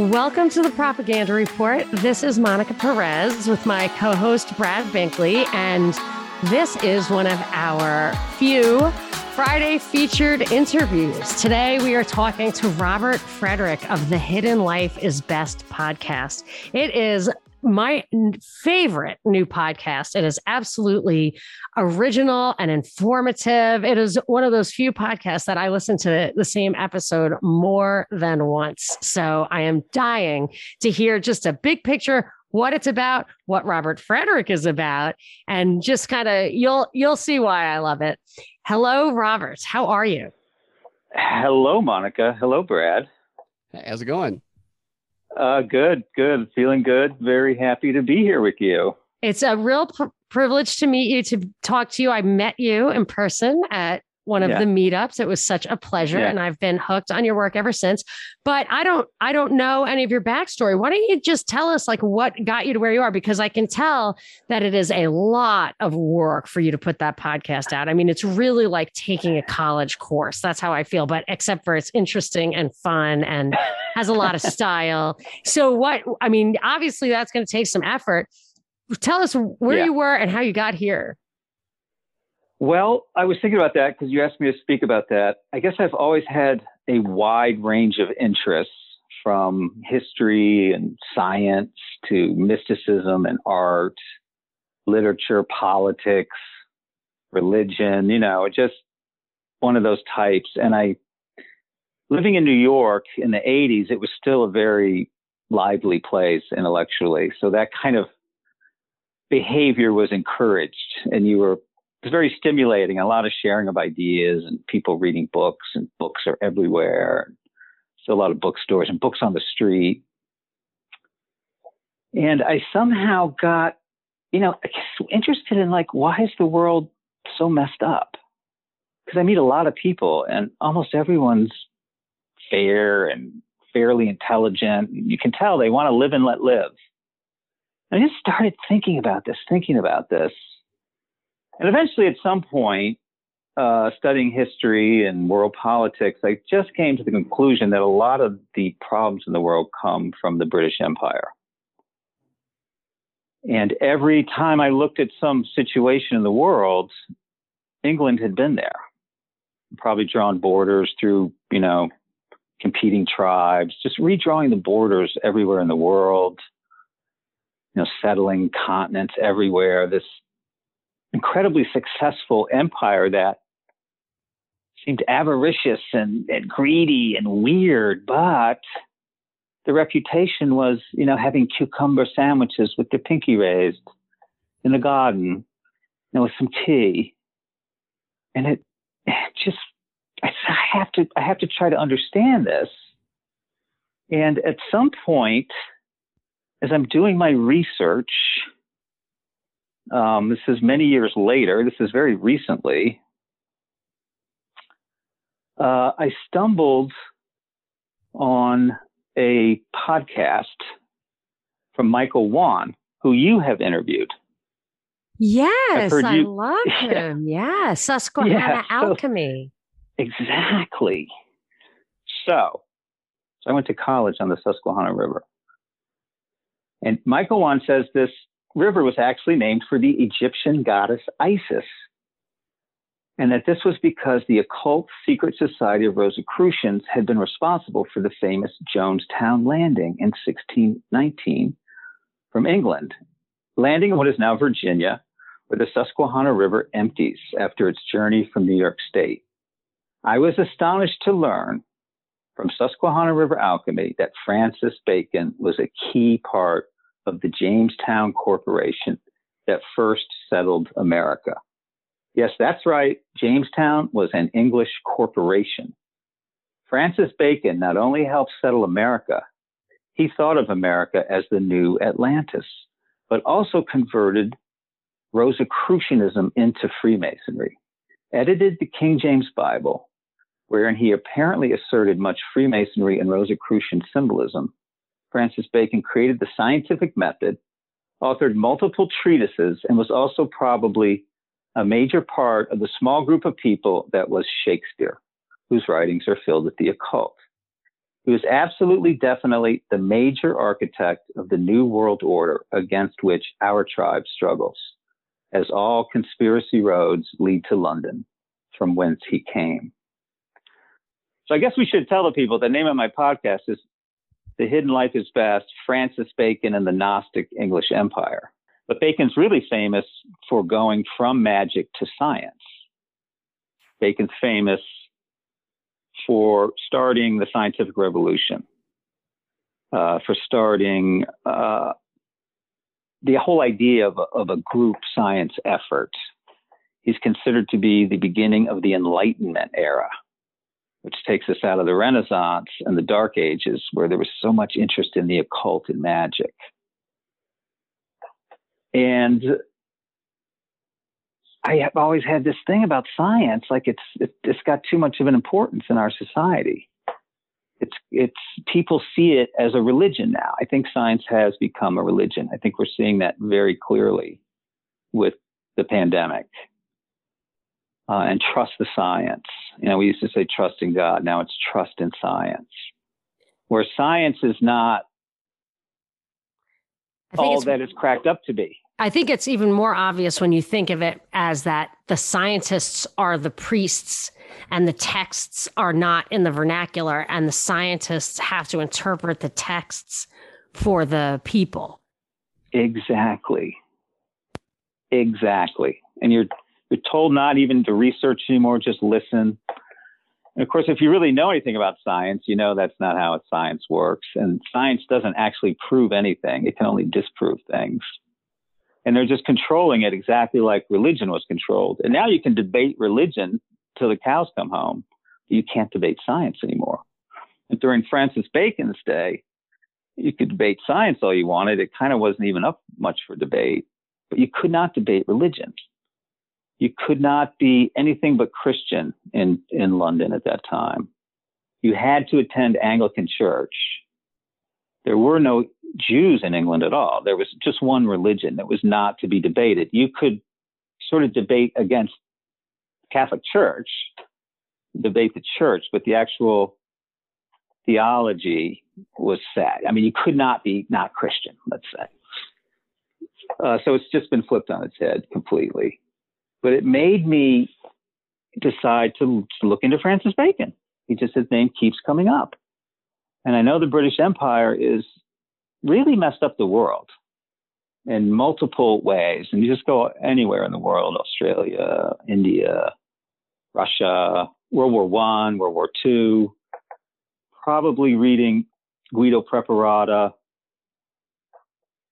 Welcome to the Propaganda Report. This is Monica Perez with my co host, Brad Binkley, and this is one of our few Friday featured interviews. Today, we are talking to Robert Frederick of the Hidden Life is Best podcast. It is my favorite new podcast. It is absolutely original and informative. It is one of those few podcasts that I listen to the same episode more than once. So I am dying to hear just a big picture what it's about, what Robert Frederick is about, and just kind of you'll you'll see why I love it. Hello, Robert. How are you? Hello, Monica. Hello, Brad. How's it going? Uh, good, good. Feeling good. Very happy to be here with you. It's a real pr- privilege to meet you, to talk to you. I met you in person at one of yeah. the meetups. It was such a pleasure, yeah. and I've been hooked on your work ever since. But I don't, I don't know any of your backstory. Why don't you just tell us like what got you to where you are? Because I can tell that it is a lot of work for you to put that podcast out. I mean, it's really like taking a college course. That's how I feel. But except for it's interesting and fun and has a lot of style. So what? I mean, obviously that's going to take some effort. Tell us where yeah. you were and how you got here. Well, I was thinking about that because you asked me to speak about that. I guess I've always had a wide range of interests from history and science to mysticism and art, literature, politics, religion, you know, just one of those types. And I, living in New York in the 80s, it was still a very lively place intellectually. So that kind of behavior was encouraged and you were it's very stimulating. A lot of sharing of ideas and people reading books, and books are everywhere. A lot of bookstores and books on the street. And I somehow got, you know, interested in like, why is the world so messed up? Because I meet a lot of people, and almost everyone's fair and fairly intelligent. You can tell they want to live and let live. I just started thinking about this, thinking about this. And eventually, at some point, uh, studying history and world politics, I just came to the conclusion that a lot of the problems in the world come from the British Empire. And every time I looked at some situation in the world, England had been there, probably drawn borders through, you know, competing tribes, just redrawing the borders everywhere in the world, you know, settling continents everywhere. This incredibly successful empire that seemed avaricious and, and, greedy and weird, but the reputation was, you know, having cucumber sandwiches with their pinky raised in the garden, know, with some tea. And it, it just, I, I have to, I have to try to understand this. And at some point, as I'm doing my research, um, this is many years later. This is very recently. Uh, I stumbled on a podcast from Michael Wan, who you have interviewed. Yes, I you, love him. Yeah. Susquehanna yeah, so, Alchemy. Exactly. So, so I went to college on the Susquehanna River. And Michael Wan says this river was actually named for the Egyptian goddess Isis. And that this was because the occult secret society of Rosicrucians had been responsible for the famous Jamestown landing in 1619 from England, landing in what is now Virginia, where the Susquehanna River empties after its journey from New York State. I was astonished to learn from Susquehanna River alchemy that Francis Bacon was a key part of the Jamestown Corporation that first settled America. Yes, that's right. Jamestown was an English corporation. Francis Bacon not only helped settle America, he thought of America as the new Atlantis, but also converted Rosicrucianism into Freemasonry, edited the King James Bible, wherein he apparently asserted much Freemasonry and Rosicrucian symbolism, Francis Bacon created the scientific method, authored multiple treatises, and was also probably a major part of the small group of people that was Shakespeare, whose writings are filled with the occult. He was absolutely, definitely the major architect of the New World Order against which our tribe struggles, as all conspiracy roads lead to London, from whence he came. So I guess we should tell the people the name of my podcast is The Hidden Life is Best Francis Bacon and the Gnostic English Empire. But Bacon's really famous for going from magic to science. Bacon's famous for starting the scientific revolution, uh, for starting uh, the whole idea of a, of a group science effort. He's considered to be the beginning of the Enlightenment era, which takes us out of the Renaissance and the Dark Ages, where there was so much interest in the occult and magic. And I have always had this thing about science, like it's it, has got too much of an importance in our society. It's it's people see it as a religion now. I think science has become a religion. I think we're seeing that very clearly with the pandemic. Uh, and trust the science. You know, we used to say trust in God. Now it's trust in science, where science is not all that it's cracked up to be. I think it's even more obvious when you think of it as that the scientists are the priests and the texts are not in the vernacular, and the scientists have to interpret the texts for the people. Exactly. Exactly. And you're you're told not even to research anymore, just listen. And of course, if you really know anything about science, you know that's not how science works. And science doesn't actually prove anything, it can only disprove things and they're just controlling it exactly like religion was controlled. And now you can debate religion till the cows come home. You can't debate science anymore. And during Francis Bacon's day, you could debate science all you wanted. It kind of wasn't even up much for debate, but you could not debate religion. You could not be anything but Christian in, in London at that time. You had to attend Anglican church. There were no Jews in England at all. There was just one religion that was not to be debated. You could sort of debate against Catholic Church, debate the church, but the actual theology was set. I mean, you could not be not Christian, let's say. Uh, so it's just been flipped on its head completely. But it made me decide to, look into Francis Bacon. He just his name keeps coming up. And I know the British Empire is really messed up the world in multiple ways. And you just go anywhere in the world, Australia, India, Russia, World War One, World War Two, probably reading Guido Preparata.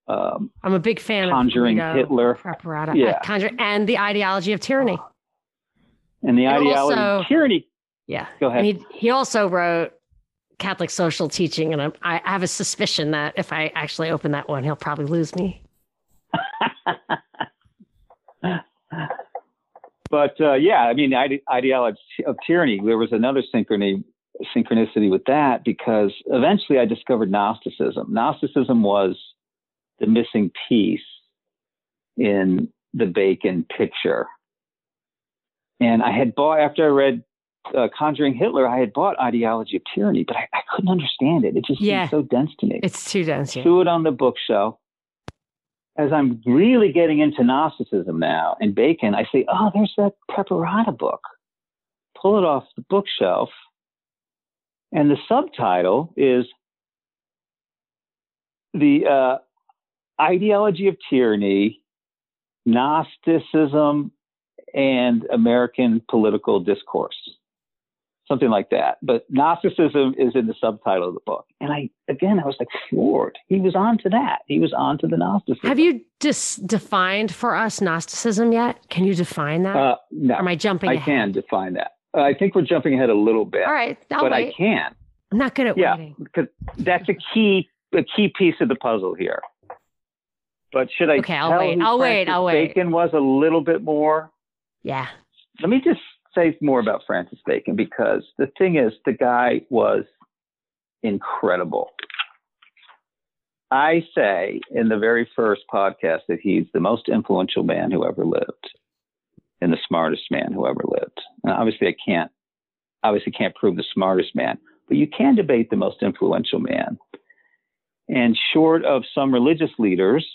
Um, I'm a big fan Conjuring of Conjuring Hitler. Preparata. Yeah. Conjure, and the ideology of tyranny. And the and ideology also, of tyranny. Yeah. Go ahead. He, he also wrote Catholic social teaching, and I, I have a suspicion that if I actually open that one, he'll probably lose me. but uh, yeah, I mean, ide- ideology of tyranny. There was another synchrony, synchronicity with that because eventually I discovered Gnosticism. Gnosticism was the missing piece in the Bacon picture. And I had bought after I read uh, Conjuring Hitler, I had bought Ideology of Tyranny, but I, I couldn't understand it. It just yeah. seemed so dense to me. It's too dense. Yeah. Threw it on the bookshelf. As I'm really getting into Gnosticism now and Bacon, I say, oh, there's that Preparata book. Pull it off the bookshelf. And the subtitle is The uh, Ideology of Tyranny, Gnosticism, and American Political Discourse something like that. But Gnosticism is in the subtitle of the book. And I, again, I was like floored. He was on to that. He was on to the Gnosticism. Have you dis- defined for us Gnosticism yet? Can you define that? Uh, no. Or am I jumping ahead? I ahead? can define that. Uh, I think we're jumping ahead a little bit. All right. I'll but wait. I can. I'm not good at yeah, waiting. because that's a key, a key piece of the puzzle here. But should I okay, I'll wait. I'll wait. I'll wait. Bacon was a little bit more. Yeah. Let me just say more about Francis Bacon because the thing is, the guy was incredible. I say in the very first podcast that he's the most influential man who ever lived and the smartest man who ever lived. Now, obviously, I can't, obviously, can't prove the smartest man, but you can debate the most influential man. And short of some religious leaders,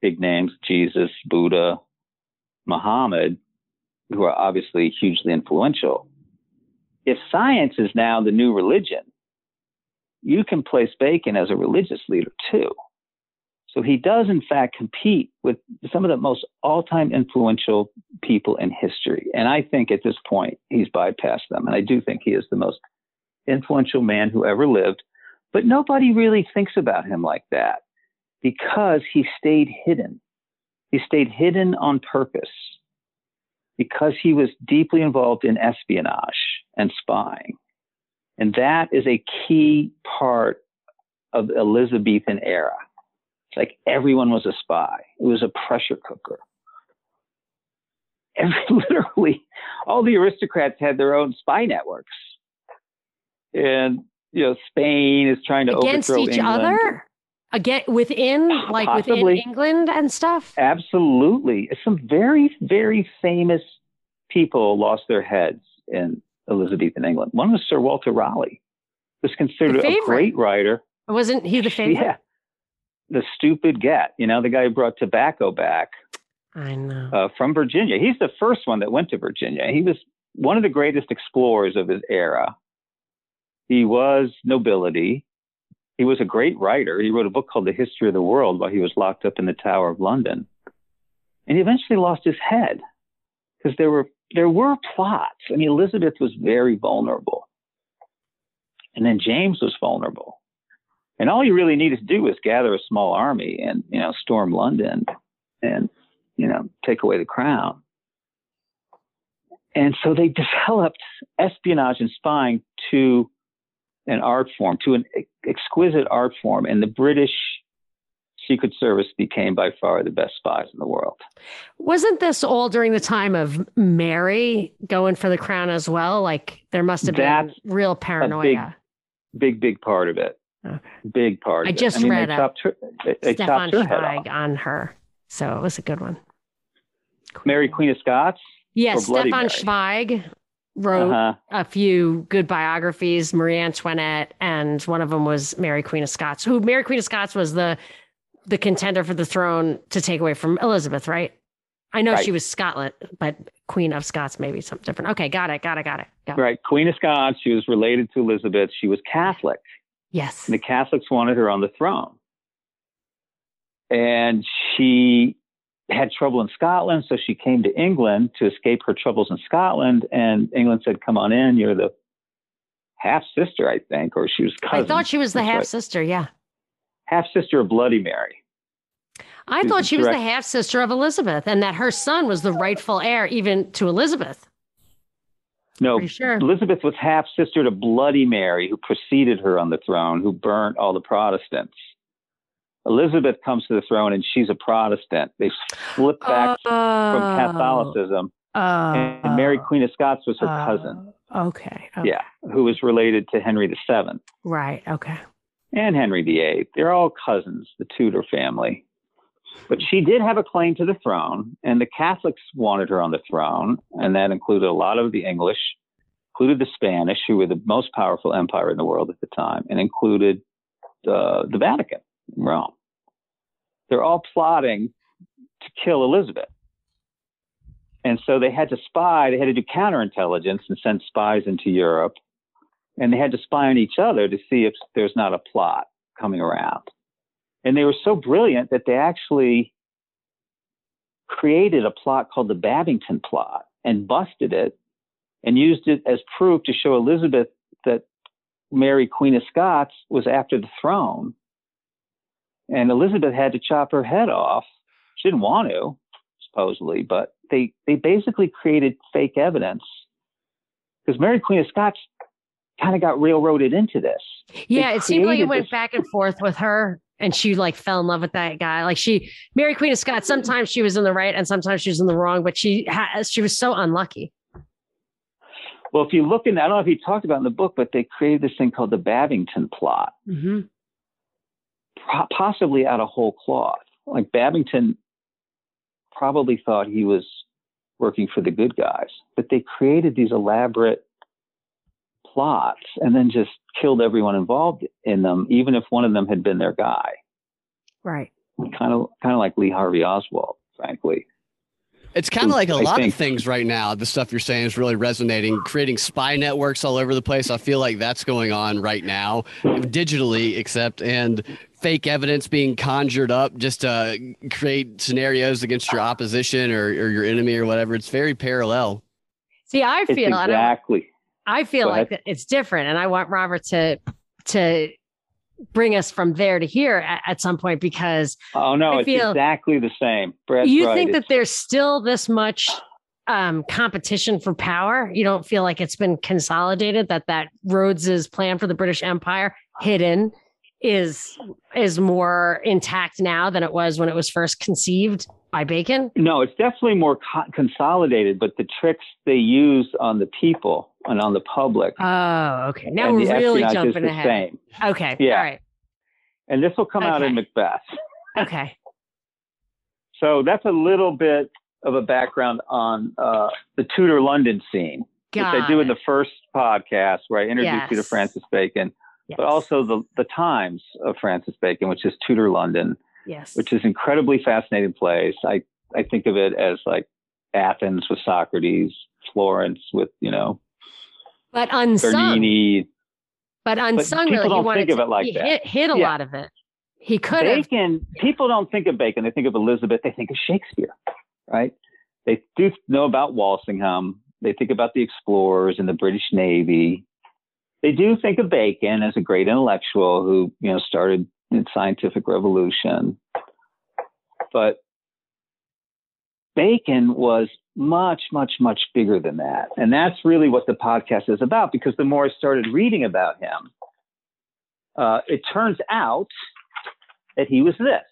big names, Jesus, Buddha, Muhammad, who are obviously hugely influential, if science is now the new religion, you can place Bacon as a religious leader too. So he does, in fact, compete with some of the most all time influential people in history. And I think at this point, he's bypassed them. And I do think he is the most influential man who ever lived. But nobody really thinks about him like that because he stayed hidden. He stayed hidden on purpose because he was deeply involved in espionage and spying. And that is a key part of the Elizabethan era. It's like everyone was a spy. It was a pressure cooker. Every, literally, all the aristocrats had their own spy networks. And, you know, Spain is trying to Against overthrow each England. other? Again, within, like Possibly. within England and stuff? Absolutely. Some very, very famous people lost their heads in Elizabethan England. One was Sir Walter Raleigh, was considered a great writer. Wasn't he the favorite? Yeah. The stupid get, you know, the guy who brought tobacco back I know. uh, from Virginia. He's the first one that went to Virginia. He was one of the greatest explorers of his era. He was nobility. He was a great writer. He wrote a book called The History of the World while he was locked up in the Tower of London. And he eventually lost his head because there were there were plots. I mean, Elizabeth was very vulnerable. And then James was vulnerable. And all you really needed to do was gather a small army and, you know, storm London and, you know, take away the crown. And so they developed espionage and spying to an art form, to an exquisite art form. And the British Secret Service became by far the best spies in the world. Wasn't this all during the time of Mary going for the crown as well? Like there must have been That's real paranoia. Big, big part of it. Okay. Big part I of just it. I mean, read a her, they, Stefan chopped her head off. Zweig on her. So it was a good one. Mary Queen of Scots? Yes, Stefan? Zweig wrote Uh-huh. a few good biographies, Marie Antoinette, and one of them was Mary Queen of Scots, who Mary Queen of Scots was the the contender for the throne to take away from Elizabeth, right? I know Right. she was Scotland, but Queen of Scots maybe something different. Okay, got it, got it, got it. Got it. Right. Queen of Scots. She was related to Elizabeth. She was Catholic. Yes. And the Catholics wanted her on the throne. And she had trouble in Scotland, so she came to England to escape her troubles in Scotland. And England said, Come on in, you're the half sister, I think, or she was cousin. I thought she was the half right. sister. Yeah. half sister of Bloody Mary. I She's thought she was the half sister of Elizabeth and that her son was the rightful heir even to Elizabeth. No, Pretty sure. Elizabeth was half sister to Bloody Mary, who preceded her on the throne, who burnt all the Protestants. Elizabeth comes to the throne and she's a Protestant. They flip back from Oh. Catholicism. Oh. and Mary oh. Queen of Scots was her oh. cousin. Oh, Okay. okay. Yeah, who was related to Henry VII Right. Okay. and Henry VIII. They're all cousins, the Tudor family. But she did have a claim to the throne, and the Catholics wanted her on the throne, and that included a lot of the English, included the Spanish, who were the most powerful empire in the world at the time, and included the, the Vatican, Rome. They're all plotting to kill Elizabeth. And so they had to spy, they had to do counterintelligence and send spies into Europe. And they had to spy on each other to see if there's not a plot coming around. And they were so brilliant that they actually created a plot called the Babington plot and busted it and used it as proof to show Elizabeth that Mary, Queen of Scots, was after the throne. And Elizabeth had to chop her head off. She didn't want to, supposedly, but they, they basically created fake evidence because Mary, Queen of Scots kind of got railroaded into this. Yeah, it seemed like it went this- back and forth with her, and she like fell in love with that guy. Like she, Mary Queen of Scots. Sometimes she was in the right, and sometimes she was in the wrong. But she has, she was so unlucky. Well, if you look in, I don't know if he talked about in the book, but they created this thing called the Babington plot, hmm po- possibly out of whole cloth. Like Babington probably thought he was working for the good guys, but they created these elaborate plots and then just killed everyone involved in them, even if one of them had been their guy. Right. Kind of, kind of like Lee Harvey Oswald, frankly. It's kind of like a I lot think. of things right now. The stuff you're saying is really resonating, creating spy networks all over the place. I feel like that's going on right now, digitally, except and fake evidence being conjured up just to create scenarios against your opposition or, or your enemy or whatever. It's very parallel. See, I feel it's exactly. I, I feel like it's different, and I want Robert to to bring us from there to here at, at some point because oh no, I it's exactly the same. Brad's you right. think that there's still this much um, competition for power? You don't feel like it's been consolidated that that Rhodes's plan for the British Empire hidden is is more intact now than it was when it was first conceived by Bacon? No, it's definitely more co- consolidated, but the tricks they use on the people and on the public. Oh, okay. Now we're really jumping ahead. Same. Okay. Yeah. All right. And this will come okay. out in Macbeth. okay. So that's a little bit of a background on uh, the Tudor London scene, Got which I do in the first podcast where I introduce yes. you to Francis Bacon, yes. but also the, the Times of Francis Bacon, which is Tudor London, yes. which is incredibly fascinating place. I, I think of it as like Athens with Socrates, Florence with, you know, but unsung. Bernini. But unsung, but really, don't think of it like he that. Hit, hit a yeah. lot of it. He could Bacon. Have. People don't think of Bacon. They think of Elizabeth. They think of Shakespeare, right? They do know about Walsingham. They think about the explorers and the British Navy. They do think of Bacon as a great intellectual who, you know, started the scientific revolution. But Bacon was much, much, much bigger than that. And that's really what the podcast is about because the more I started reading about him, uh, it turns out that he was this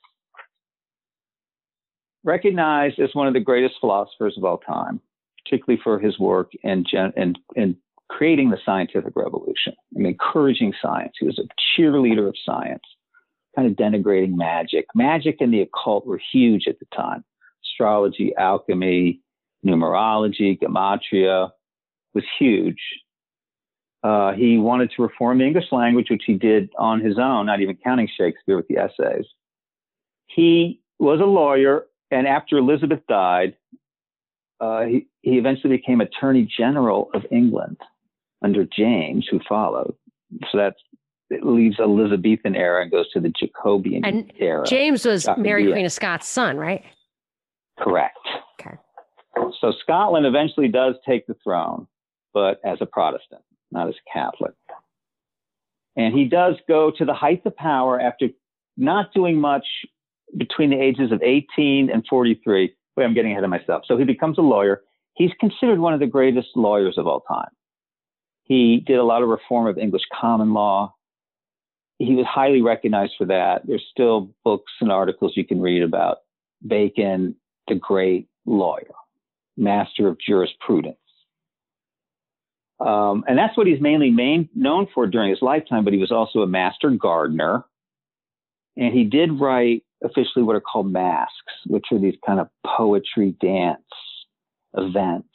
recognized as one of the greatest philosophers of all time, particularly for his work in, gen- in, in creating the scientific revolution and encouraging science. He was a cheerleader of science, kind of denigrating magic. Magic and the occult were huge at the time. Astrology, alchemy, numerology, gematria was huge. Uh, he wanted to reform the English language, which he did on his own, not even counting Shakespeare with the essays. He was a lawyer, and after Elizabeth died, uh, he, he eventually became Attorney General of England under James, who followed. So that's it leaves Elizabethan era and goes to the Jacobean and era. James was. Mary Queen of Scots' son, right? Correct. Okay. So Scotland eventually does take the throne, but as a Protestant, not as a Catholic. And he does go to the height of power after not doing much between the ages of 18 and 43. Wait, I'm getting ahead of myself. So he becomes a lawyer. He's considered one of the greatest lawyers of all time. He did a lot of reform of English common law. He was highly recognized for that. There's still books and articles you can read about Bacon, the great lawyer, master of jurisprudence. Um, and that's what he's mainly main, known for during his lifetime, but he was also a master gardener. And he did write officially what are called masques, which are these kind of poetry dance events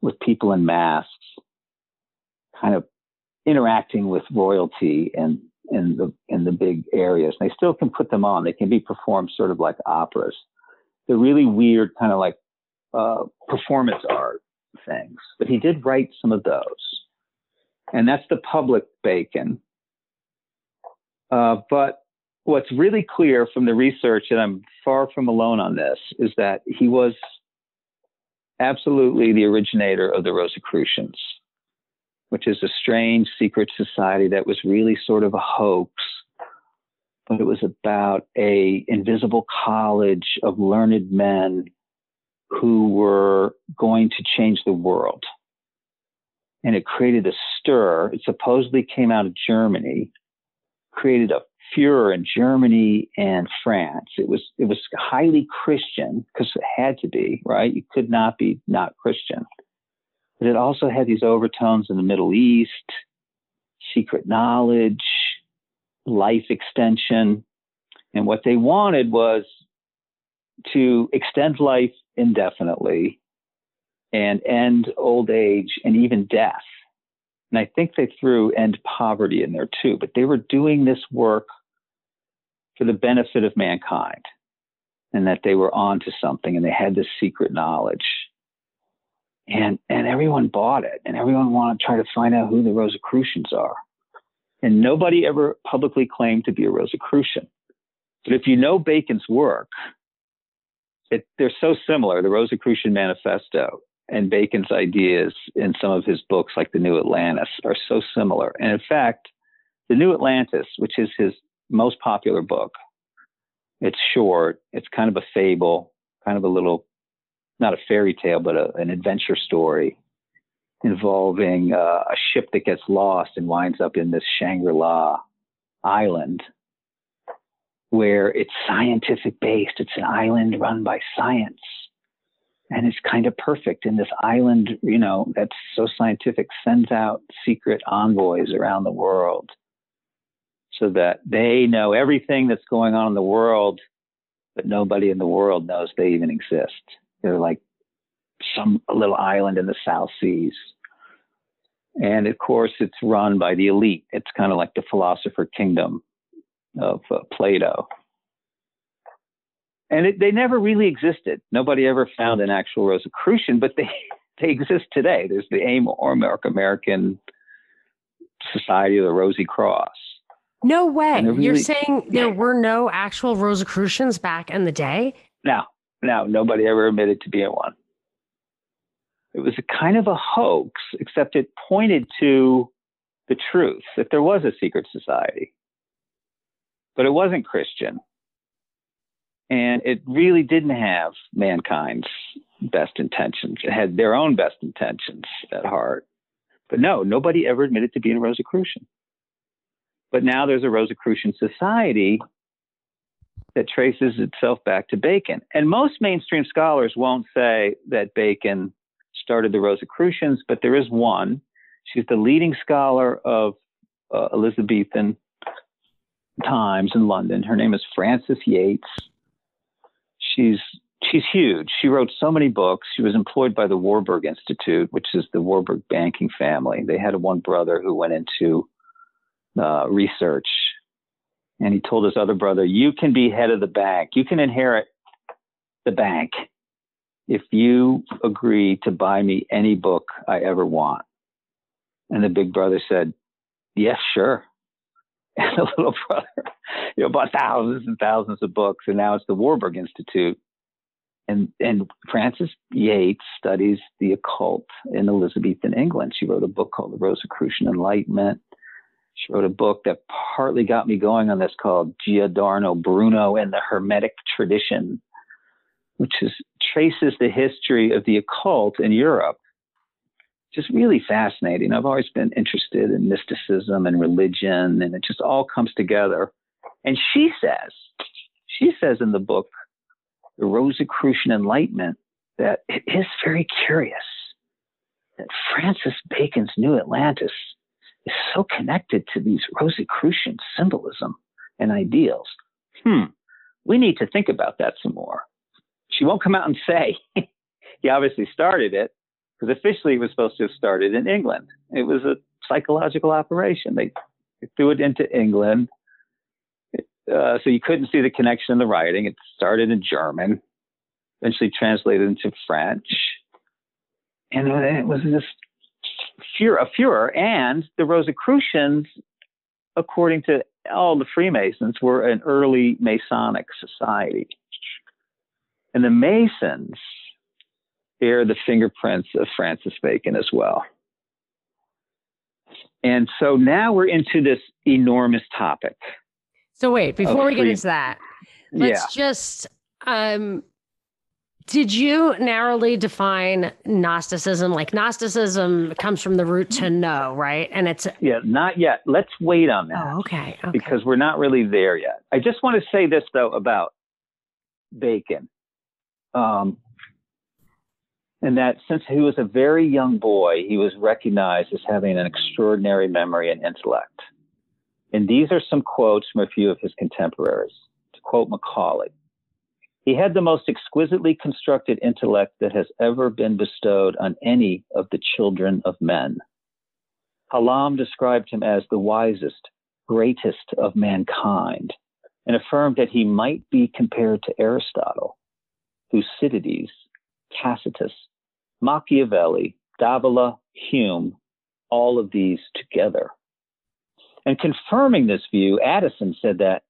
with people in masks, kind of interacting with royalty and in the in the big areas. They still can put them on. They can be performed sort of like operas. They're really weird, kind of like uh, performance art things. But he did write some of those, and that's the public Bacon. Uh, but what's really clear from the research, and I'm far from alone on this, is that he was absolutely the originator of the Rosicrucians, which is a strange secret society that was really sort of a hoax, but it was about a invisible college of learned men who were going to change the world. And it created a stir. It supposedly came out of Germany, created a furor in Germany and France. It was it was highly Christian because it had to be right. You could not be not Christian, but it also had these overtones in the Middle East, secret knowledge, life extension, and what they wanted was to extend life indefinitely and end old age and even death And I think they threw end poverty in there too, but they were doing this work for the benefit of mankind and that they were onto something and they had this secret knowledge. And, and everyone bought it and everyone wanted to try to find out who the Rosicrucians are. And nobody ever publicly claimed to be a Rosicrucian. But if you know Bacon's work, it, they're so similar. The Rosicrucian Manifesto and Bacon's ideas in some of his books, like The New Atlantis, are so similar. And in fact, The New Atlantis, which is his most popular book, it's short, it's kind of a fable, kind of a little, not a fairy tale, but a, an adventure story involving uh, a ship that gets lost and winds up in this Shangri La island where it's scientific based. It's an island run by science. And it's kind of perfect. And this island, you know, that's so scientific sends out secret envoys around the world so that they know everything that's going on in the world, but nobody in the world knows they even exist. They're like some little island in the South Seas. And of course, it's run by the elite. It's kind of like the philosopher kingdom of uh, Plato. And it, they never really existed. Nobody ever found an actual Rosicrucian, but they, they exist today. There's the AIM or American Society of the Rosy Cross. No way. Really, You're saying there were no actual Rosicrucians back in the day? No, no, nobody ever admitted to being one. It was a kind of a hoax, except it pointed to the truth that there was a secret society. But it wasn't Christian. And it really didn't have mankind's best intentions. It had their own best intentions at heart. But no, nobody ever admitted to being a Rosicrucian. But now there's a Rosicrucian society that traces itself back to Bacon. And most mainstream scholars won't say that Bacon started the Rosicrucians, but there is one. She's the leading scholar of uh, Elizabethan times in London. Her name is Frances Yates. She's she's huge. She wrote so many books. She was employed by the Warburg Institute, which is the Warburg banking family. They had one brother who went into uh, research, and he told his other brother, "You can be head of the bank. You can inherit the bank if you agree to buy me any book I ever want. And the big brother said, Yes, sure. And the little brother, you know, bought thousands and thousands of books, and now it's the Warburg Institute. And and Frances Yates studies the occult in Elizabethan England. She wrote a book called The Rosicrucian Enlightenment. She wrote a book that partly got me going on this called Giordano Bruno and the Hermetic Tradition, which is traces the history of the occult in Europe. Just really fascinating. I've always been interested in mysticism and religion, and it just all comes together. And she says, she says in the book, The Rosicrucian Enlightenment, that it is very curious that Francis Bacon's New Atlantis is so connected to these Rosicrucian symbolism and ideals. Hmm, we need to think about that some more she won't come out and say he obviously started it because officially he was supposed to have started in England. It was a psychological operation. They, they threw it into England. Uh, so you couldn't see the connection in the writing. It started in German, eventually translated into French. And it was this furor, a furor. And the Rosicrucians, according to all the Freemasons, were an early Masonic society. And the Masons bear the fingerprints of Francis Bacon as well. And so now we're into this enormous topic. So wait, before we get into that, let's yeah. just um did you narrowly define Gnosticism? Like Gnosticism comes from the root to know, right? And it's yeah, not yet. Let's wait on that. Oh, okay, okay. Because we're not really there yet. I just want to say this though about Bacon um, and that since he was a very young boy, he was recognized as having an extraordinary memory and intellect. And these are some quotes from a few of his contemporaries. To quote Macaulay, he had the most exquisitely constructed intellect that has ever been bestowed on any of the children of men. Hallam described him as the wisest, greatest of mankind, and affirmed that he might be compared to Aristotle, Thucydides, Tacitus, Machiavelli, Davila, Hume, all of these together. And confirming this view, Addison said that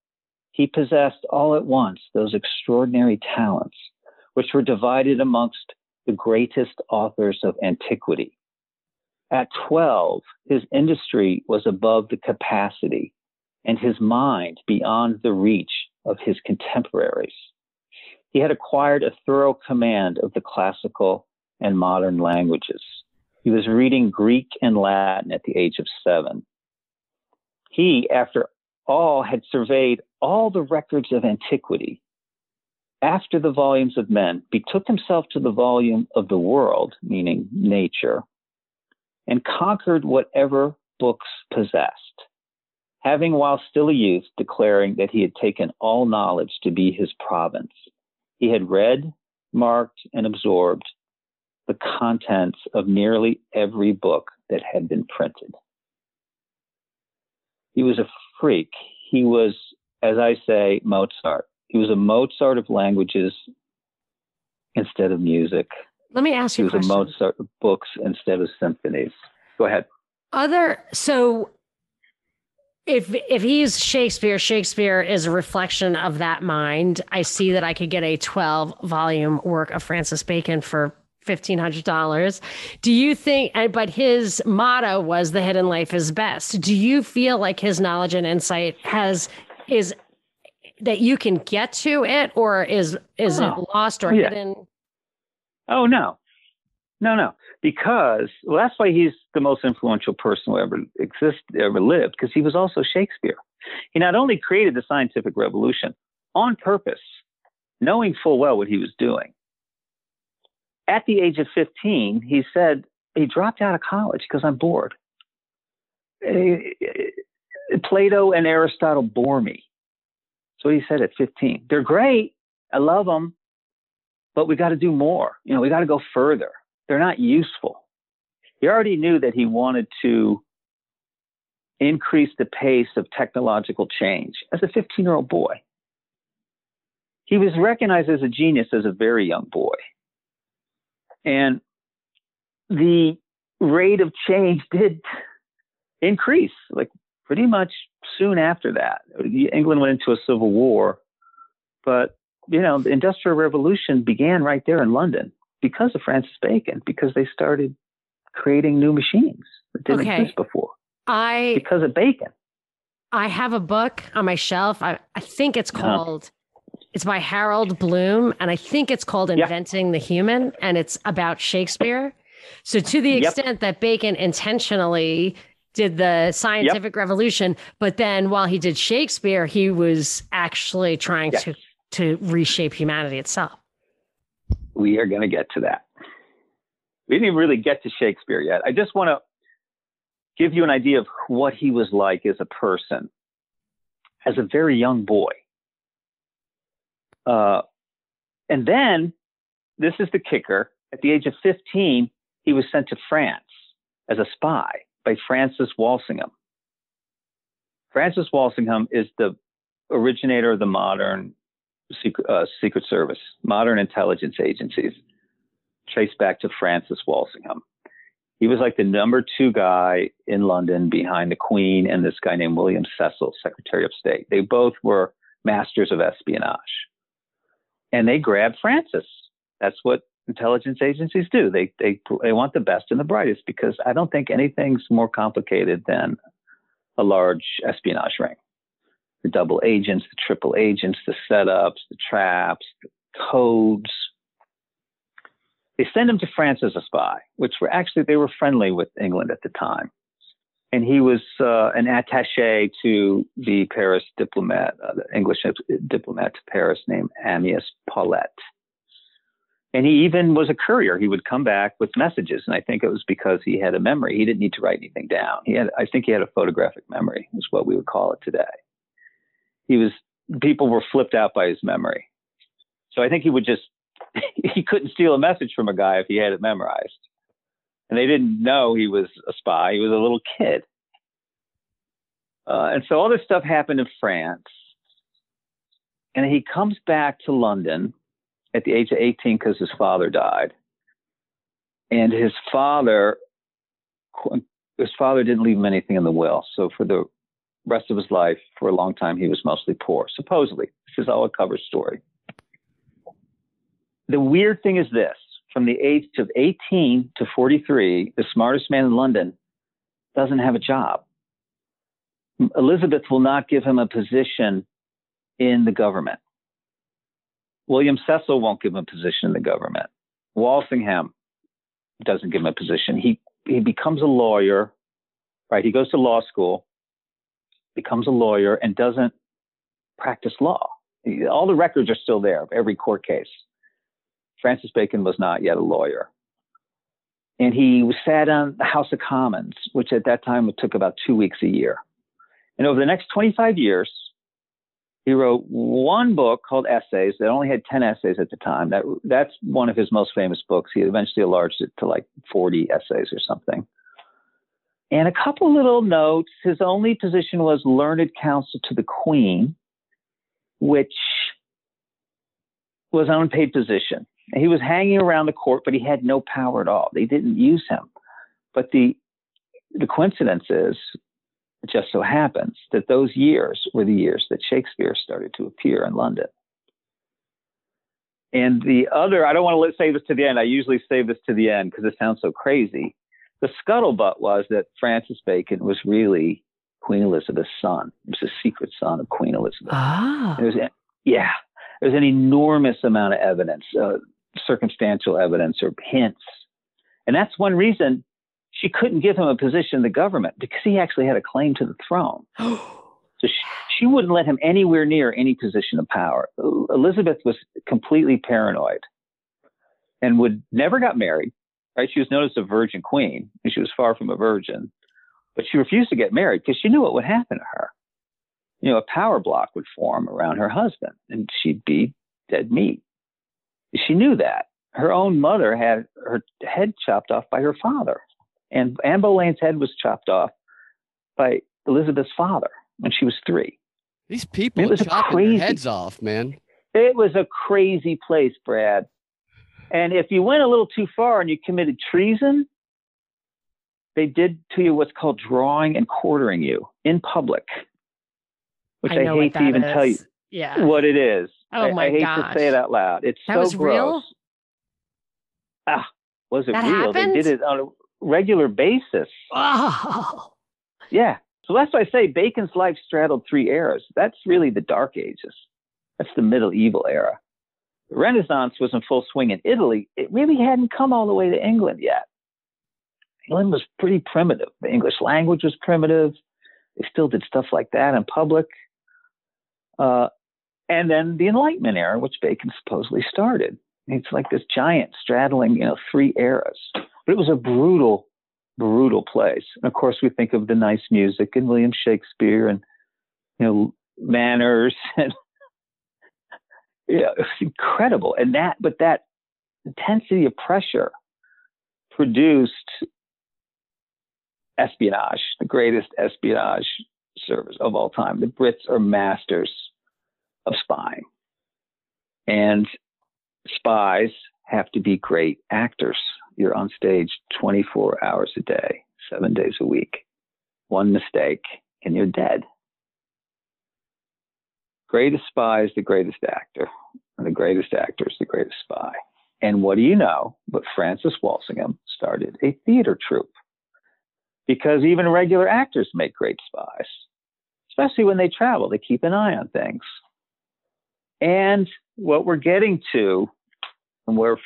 he possessed all at once those extraordinary talents which were divided amongst the greatest authors of antiquity. At 12, his industry was above the capacity and his mind beyond the reach of his contemporaries. He had acquired a thorough command of the classical and modern languages. He was reading Greek and Latin at the age of seven. He, after all, had surveyed all the records of antiquity. After the volumes of men, betook himself to the volume of the world, meaning nature, and conquered whatever books possessed, having while still a youth declaring that he had taken all knowledge to be his province. He had read, marked, and absorbed the contents of nearly every book that had been printed. He was a freak. He was, as I say, Mozart. He was a Mozart of languages instead of music. Let me ask you. He was a, a Mozart of books instead of symphonies. Go ahead. Other so if if he's Shakespeare, Shakespeare is a reflection of that mind. I see that I could get a 12 volume work of Francis Bacon for fifteen hundred dollars. Do you think? But his motto was "the hidden life is best." Do you feel like his knowledge and insight has is that you can get to it, or is is oh, it lost or yeah. hidden? Oh no, no, no. Because well, that's why he's the most influential person who ever existed, ever lived. Because he was also Shakespeare. He not only created the scientific revolution on purpose, knowing full well what he was doing at the age of 15, he said he dropped out of college because I'm bored. Eh, Plato and Aristotle bore me. So he said at 15. They're great. I love them, but we got to do more. You know, we got to go further. They're not useful. He already knew that he wanted to increase the pace of technological change as a 15 year old boy. He was recognized as a genius as a very young boy. And the rate of change did increase, like pretty much soon after that. England went into a civil war, but you know, the Industrial Revolution began right there in London because of Francis Bacon, because they started creating new machines that didn't okay. exist before. I because of Bacon. I have a book on my shelf. I, I think it's uh-huh. called it's by Harold Bloom, and I think it's called Inventing the Human, and it's about Shakespeare. So, to the extent yep. that Bacon intentionally did the scientific yep. revolution, but then while he did Shakespeare, he was actually trying yes. to to reshape humanity itself. We are going to get to that. We didn't really get to Shakespeare yet. I just want to give you an idea of what he was like as a person, as a very young boy. Uh, and then this is the kicker. At the age of 15, he was sent to France as a spy by Francis Walsingham. Francis Walsingham is the originator of the modern secret, uh, secret service, modern intelligence agencies, traced back to Francis Walsingham. He was like the number two guy in London behind the Queen and this guy named William Cecil, Secretary of State. They both were masters of espionage and they grab Francis. That's what intelligence agencies do. They they they want the best and the brightest because I don't think anything's more complicated than a large espionage ring. The double agents, the triple agents, the setups, the traps, the codes. They send him to France as a spy, which were actually they were friendly with England at the time and he was uh, an attaché to the Paris diplomat, uh, the English diplomat to Paris named Amyas Paulet. And he even was a courier. He would come back with messages, and I think it was because he had a memory. He didn't need to write anything down. He had, I think, he had a photographic memory, is what we would call it today. He was. People were flipped out by his memory, so I think he would just. he couldn't steal a message from a guy if he had it memorized. And they didn't know he was a spy. He was a little kid. Uh, and so all this stuff happened in France. And he comes back to London at the age of 18 because his father died. And his father, his father didn't leave him anything in the will. So for the rest of his life, for a long time, he was mostly poor, supposedly. This is all a cover story. The weird thing is this from the age of 18 to 43, the smartest man in London doesn't have a job. Elizabeth will not give him a position in the government. William Cecil won't give him a position in the government. Walsingham doesn't give him a position. He he becomes a lawyer, right? He goes to law school, becomes a lawyer, and doesn't practice law. All the records are still there of every court case. Francis Bacon was not yet a lawyer. And he sat on the House of Commons, which at that time took about two weeks a year. And over the next 25 years, he wrote one book called Essays that only had 10 essays at the time. That that's one of his most famous books. He eventually enlarged it to like 40 essays or something. And a couple little notes. His only position was learned counsel to the Queen, which was an unpaid position. He was hanging around the court, but he had no power at all. They didn't use him. But the the coincidence is it just so happens that those years were the years that Shakespeare started to appear in London. And the other, I don't want to save this to the end. I usually save this to the end because it sounds so crazy. The scuttlebutt was that Francis Bacon was really Queen Elizabeth's son. He was a secret son of Queen Elizabeth. Ah. Was, yeah, there's an enormous amount of evidence, uh, circumstantial evidence or hints. And that's one reason she couldn't give him a position in the government because he actually had a claim to the throne. so she, she wouldn't let him anywhere near any position of power. Elizabeth was completely paranoid and would never got married. Right? She was known as a virgin queen, and she was far from a virgin. But she refused to get married because she knew what would happen to her. You know, a power block would form around her husband, and she'd be dead meat. She knew that. Her own mother had her head chopped off by her father and Anne Boleyn's head was chopped off by Elizabeth's father when she was three. These people are chopping crazy, their heads off, man. It was a crazy place, Brad. And if you went a little too far and you committed treason, they did to you what's called drawing and quartering you in public, which I, I hate to even is. tell you yeah. what it is. Oh I, my I hate gosh. to say it out loud. It's that so was gross. Real? Ah, was it That real? happened? They did it on a regular basis. Oh. Yeah. So that's why I say Bacon's life straddled three eras. That's really the Dark Ages. That's the medieval era. Renaissance was in full swing in Italy. It really hadn't come all the way to England yet. England was pretty primitive. The English language was primitive. They still did stuff like that in public. Uh, and then the Enlightenment era, which Bacon supposedly started. It's like this giant straddling, you know, three eras. But it was a brutal, brutal place. And of course, we think of the nice music and William Shakespeare and, you know, manners and, yeah, it was incredible. And that, but that intensity of pressure produced espionage, the greatest espionage service of all time. The Brits are masters of spying. And spies have to be great actors. You're on stage 24 hours a day, seven days a week. One mistake and you're dead. Greatest spy is the greatest actor, and the greatest actor is the greatest spy. And what do you know? But Francis Walsingham started a theater troupe because even regular actors make great spies, especially when they travel. They keep an eye on things. And what we're getting to, and where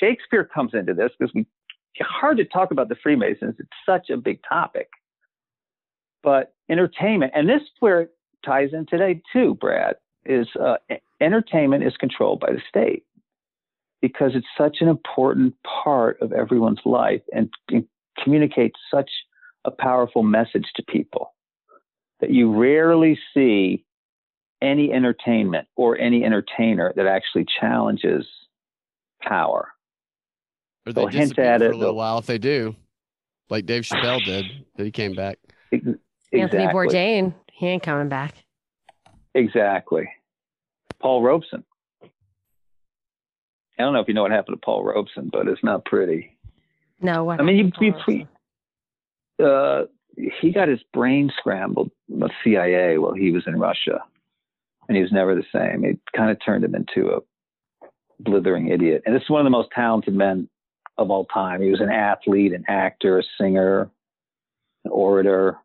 Shakespeare comes into this, because it's hard to talk about the Freemasons. It's such a big topic. But entertainment, and this is where ties in today too, Brad, is uh, entertainment is controlled by the state because it's such an important part of everyone's life and, and communicates such a powerful message to people that you rarely see any entertainment or any entertainer that actually challenges power. Or they will hint at it for a little while if they do, like Dave Chappelle did. That he came back. Exactly. Anthony Bourdain, he ain't coming back. Exactly. Paul Robeson. I don't know if you know what happened to Paul Robeson, but it's not pretty. No, what I mean, you, you, uh, he got his brain scrambled with CIA while he was in Russia, and he was never the same. It kind of turned him into a blithering idiot. And this is one of the most talented men of all time. He was an athlete, an actor, a singer, an orator.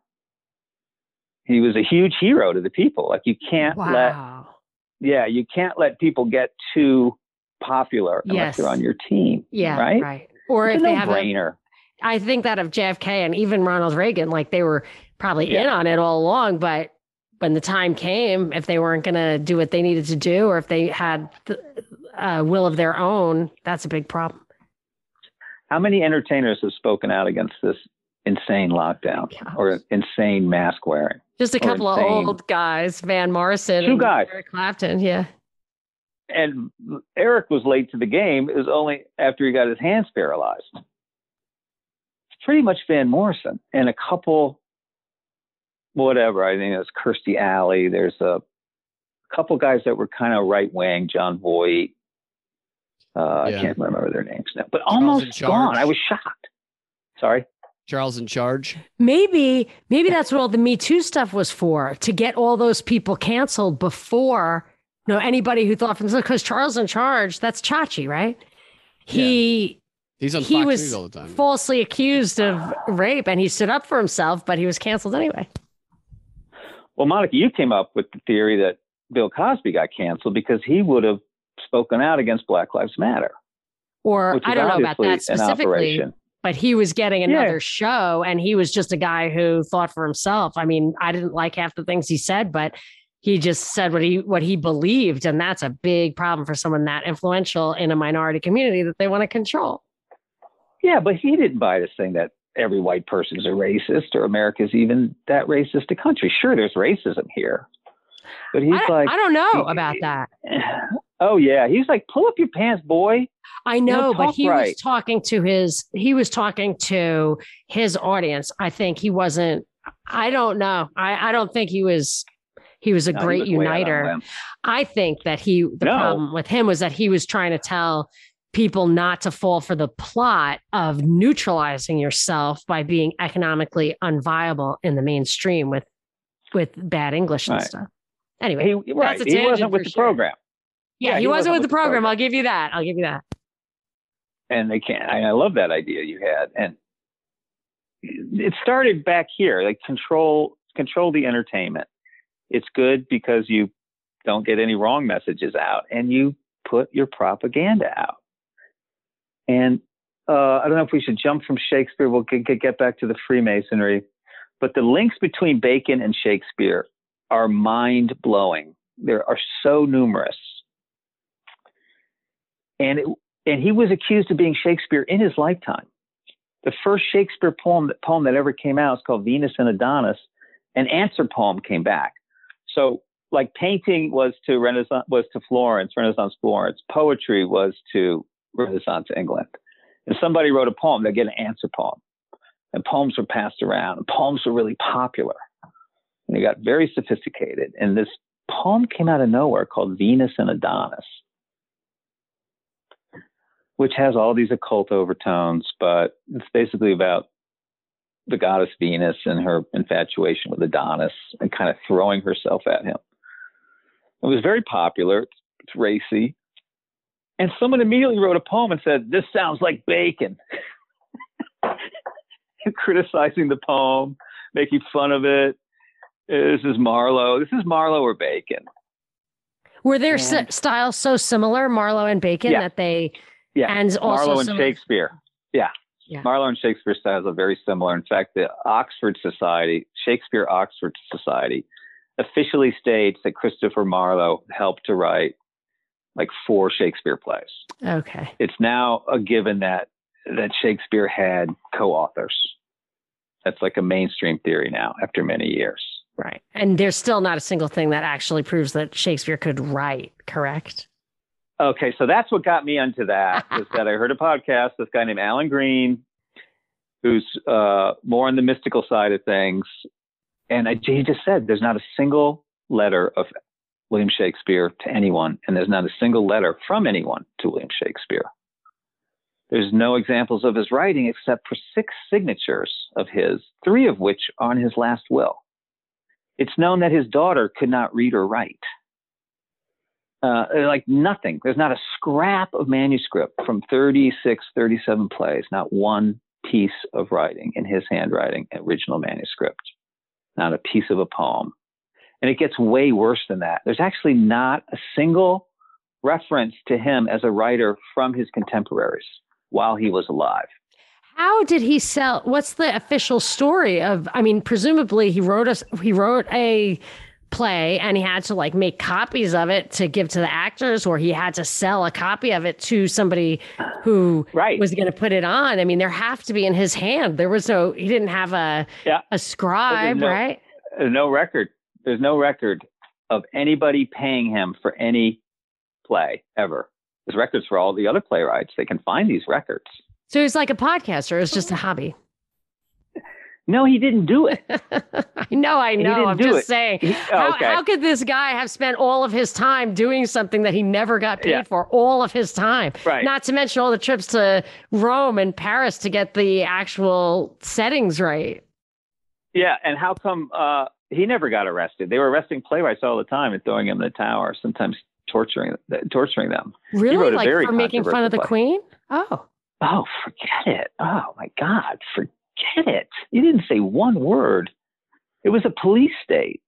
He was a huge hero to the people. Like you can't wow. let, yeah, you can't let people get too popular unless yes. they're on your team. Yeah, right. Right. Or it's if they have brainer. A, I think that of JFK and even Ronald Reagan, like they were probably yeah. in on it all along, but when the time came, if they weren't going to do what they needed to do, or if they had the uh, will of their own, that's a big problem. How many entertainers have spoken out against this insane lockdown or insane mask wearing? Just a couple insane... of old guys, Van Morrison, two guys, Eric Clapton, yeah. And Eric was late to the game. It was only after he got his hands paralyzed. It's pretty much Van Morrison and a couple, whatever. I think it's Kirstie Alley. There's a couple guys that were kind of right wing, Jon Voight, uh, yeah. I can't remember their names now, but almost gone. I was shocked. Sorry. Charles in charge. Maybe, maybe that's what all the Me Too stuff was for to get all those people canceled before you know anybody who thought from because Charles in charge, that's Chachi, right? He yeah. He's on he Fox was all the time. falsely accused of rape and he stood up for himself, but he was canceled anyway. Well, Monica, you came up with the theory that Bill Cosby got canceled because he would have spoken out against Black Lives Matter. Or I don't know about that specifically, but he was getting another yeah. show and he was just a guy who thought for himself. I mean, I didn't like half the things he said, but he just said what he what he believed and that's a big problem for someone that influential in a minority community that they want to control. Yeah, but he didn't buy this thing that every white person is a racist or America's even that racist a country. Sure, there's racism here. But he's I, like I don't know about that. Oh yeah, he's like, pull up your pants, boy. I know, you know but he right. was talking to his he was talking to his audience. I think he wasn't. I don't know. I I don't think he was. He was a no, great was uniter. I think that he the no. problem with him was that he was trying to tell people not to fall for the plot of neutralizing yourself by being economically unviable in the mainstream with with bad English and right. stuff. Anyway, he, right. he wasn't with the sure. program. Yeah, he, he wasn't, with the program. program. I'll give you that. I'll give you that. And they can't. I, I love that idea you had, and it started back here. Like control control the entertainment. It's good because you don't get any wrong messages out, and you put your propaganda out. And uh, I don't know if we should jump from Shakespeare. We'll get, get back to the Freemasonry, but the links between Bacon and Shakespeare are mind blowing. There are so numerous and it, and he was accused of being Shakespeare in his lifetime. The first Shakespeare poem that poem that ever came out is called Venus and Adonis. An answer poem came back. So like painting was to Renaissance was to Florence, Renaissance Florence. Poetry was to Renaissance England. And somebody wrote a poem, they get an answer poem. And poems were passed around. And poems were really popular. And got very sophisticated. And this poem came out of nowhere called Venus and Adonis which has all these occult overtones, but it's basically about the goddess Venus and her infatuation with Adonis and kind of throwing herself at him. It was very popular. It's racy. And someone immediately wrote a poem and said, This sounds like bacon. Criticizing the poem, making fun of it. This is Marlowe. This is Marlowe or Bacon. Were their and, styles so similar, Marlowe and Bacon, yeah. that they yeah, and also. Marlowe and. Shakespeare. Yeah. yeah, Marlowe and Shakespeare styles are very similar. In fact, the Oxford Society, Shakespeare Oxford Society, officially states that Christopher Marlowe helped to write like four Shakespeare plays. Okay. It's now a given that that Shakespeare had co-authors. That's like a mainstream theory now after many years. Right. And there's still not a single thing that actually proves that Shakespeare could write, correct? Okay, so that's what got me onto that. was that I heard a podcast. This guy named Alan Green, who's uh, more on the mystical side of things, and I, he just said there's not a single letter of William Shakespeare to anyone, and there's not a single letter from anyone to William Shakespeare. There's no examples of his writing except for six signatures of his, three of which are on his last will. It's known that his daughter could not read or write. Uh, like nothing. There's not a scrap of manuscript from 36, 37 plays, not one piece of writing in his handwriting, original manuscript, not a piece of a poem. And it gets way worse than that. There's actually not a single reference to him as a writer from his contemporaries while he was alive. How did he sell? What's the official story of? I mean, presumably he wrote us. He wrote a play and he had to like make copies of it to give to the actors or he had to sell a copy of it to somebody who right. was going to put it on i mean there have to be in his hand there was no he didn't have a yeah. a scribe no, right no record there's no record of anybody paying him for any play ever there's records for all the other playwrights they can find these records so he's like a podcaster it's just a hobby no, he didn't do it. I know, I know. I'm just it. saying. He, how, okay. how, could this guy have spent all of his time doing something that he never got paid yeah. for? All of his time. Right. Not to mention all the trips to Rome and Paris to get the actual settings right. Yeah, and how come uh, he never got arrested? They were arresting playwrights all the time and throwing them in the tower, sometimes torturing torturing them. Really, like for making fun of the play. queen? Oh. Oh, forget it. Oh my God, forget it. You didn't say one word. It was a police state.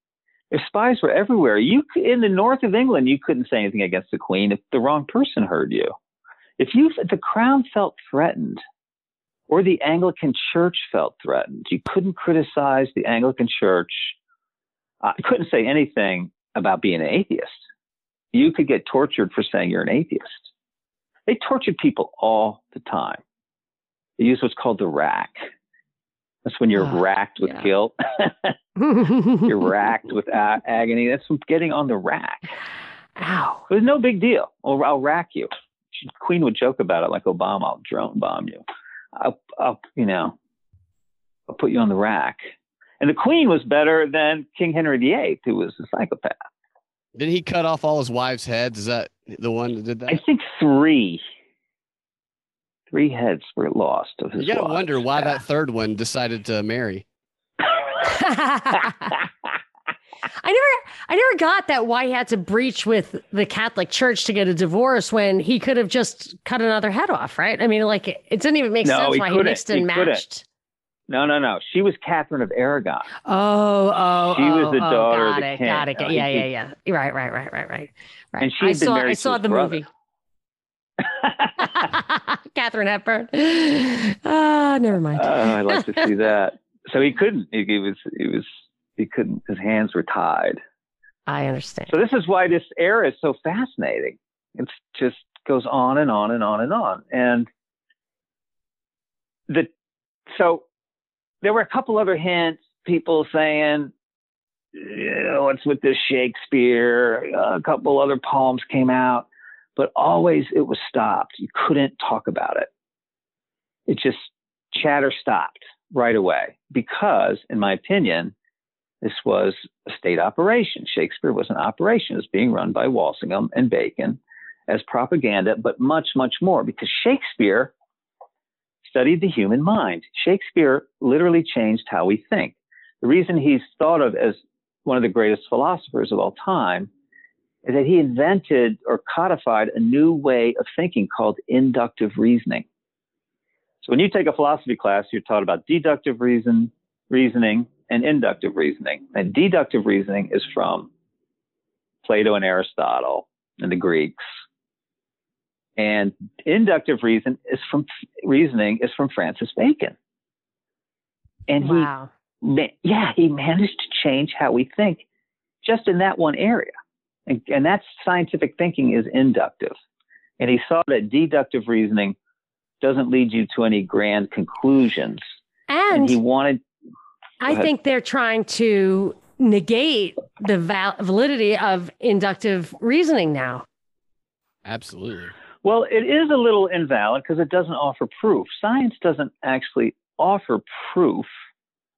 If spies were everywhere, you in the north of England, you couldn't say anything against the Queen if the wrong person heard you. If you if the crown felt threatened, or the Anglican Church felt threatened, you couldn't criticize the Anglican Church. I couldn't say anything about being an atheist. You could get tortured for saying you're an atheist. They tortured people all the time. They used what's called the rack. That's when you're oh, racked with yeah. guilt. you're racked with a- agony. That's from getting on the rack. Ow. It was no big deal. Or I'll rack you. The queen would joke about it like Obama, I'll drone bomb you. I'll, I'll, you know, I'll put you on the rack. And the Queen was better than King Henry VIII, who was a psychopath. Did he cut off all his wives' heads? Is that the one that did that? I think three three heads were lost of his. You gotta wonder why that third one decided to marry. I never, I never got that why he had to breach with the Catholic Church to get a divorce when he could have just cut another head off, right? I mean, like it, didn't even make no, sense he why he mixed and he matched. No, no, no. She was Catherine of Aragon. Oh, oh, she was the oh, daughter got of the it, king. Got it. Yeah, yeah, yeah. Right, right, right, right, right. Right. And she I saw, I saw the brother. movie. Katharine Hepburn. Ah, uh, never mind. uh, I'd like to see that. So he couldn't. He, he, was. He was. He couldn't. His hands were tied. I understand. So this is why this era is so fascinating. It just goes on and on and on and on. And the so there were a couple other hints. People saying, you know, what's with this Shakespeare? A couple other poems came out but always it was stopped. You couldn't talk about it. It just chatter stopped right away because, in my opinion, this was a state operation. Shakespeare was an operation. It was being run by Walsingham and Bacon as propaganda, but much, much more because Shakespeare studied the human mind. Shakespeare literally changed how we think. The reason he's thought of as one of the greatest philosophers of all time is that he invented or codified a new way of thinking called inductive reasoning. So when you take a philosophy class, you're taught about deductive reason, reasoning and inductive reasoning. And deductive reasoning is from Plato and Aristotle and the Greeks. And inductive reason is from reasoning is from Francis Bacon. And wow. he, yeah, he managed to change how we think just in that one area. And, and that's scientific thinking is inductive. And he saw that deductive reasoning doesn't lead you to any grand conclusions. And, and he wanted. I think they're trying to negate the val- validity of inductive reasoning now. Absolutely. Well, it is a little invalid because it doesn't offer proof. Science doesn't actually offer proof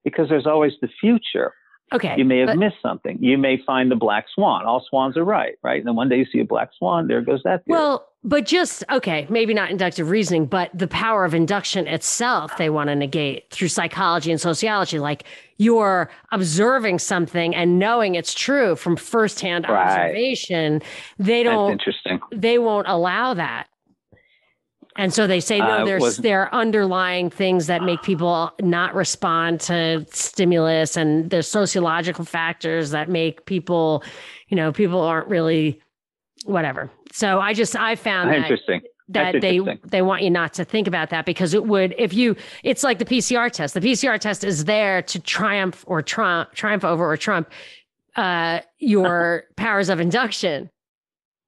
because there's always the future. Okay. You may have but, missed something. You may find the black swan. All swans are right, right? And then one day you see a black swan, there goes that. Theory. Well, but just, okay, maybe not inductive reasoning, but the power of induction itself, they want to negate through psychology and sociology. Like you're observing something and knowing it's true from firsthand right. observation. They don't, That's interesting. They won't allow that. And so they say, no, uh, there's there are underlying things that make people not respond to stimulus, and there's sociological factors that make people, you know, people aren't really whatever. So I just I found that interesting that they they want you not to think about that because it would if you it's like the PCR test. The PCR test is there to triumph or trump triumph over or trump uh, your powers of induction.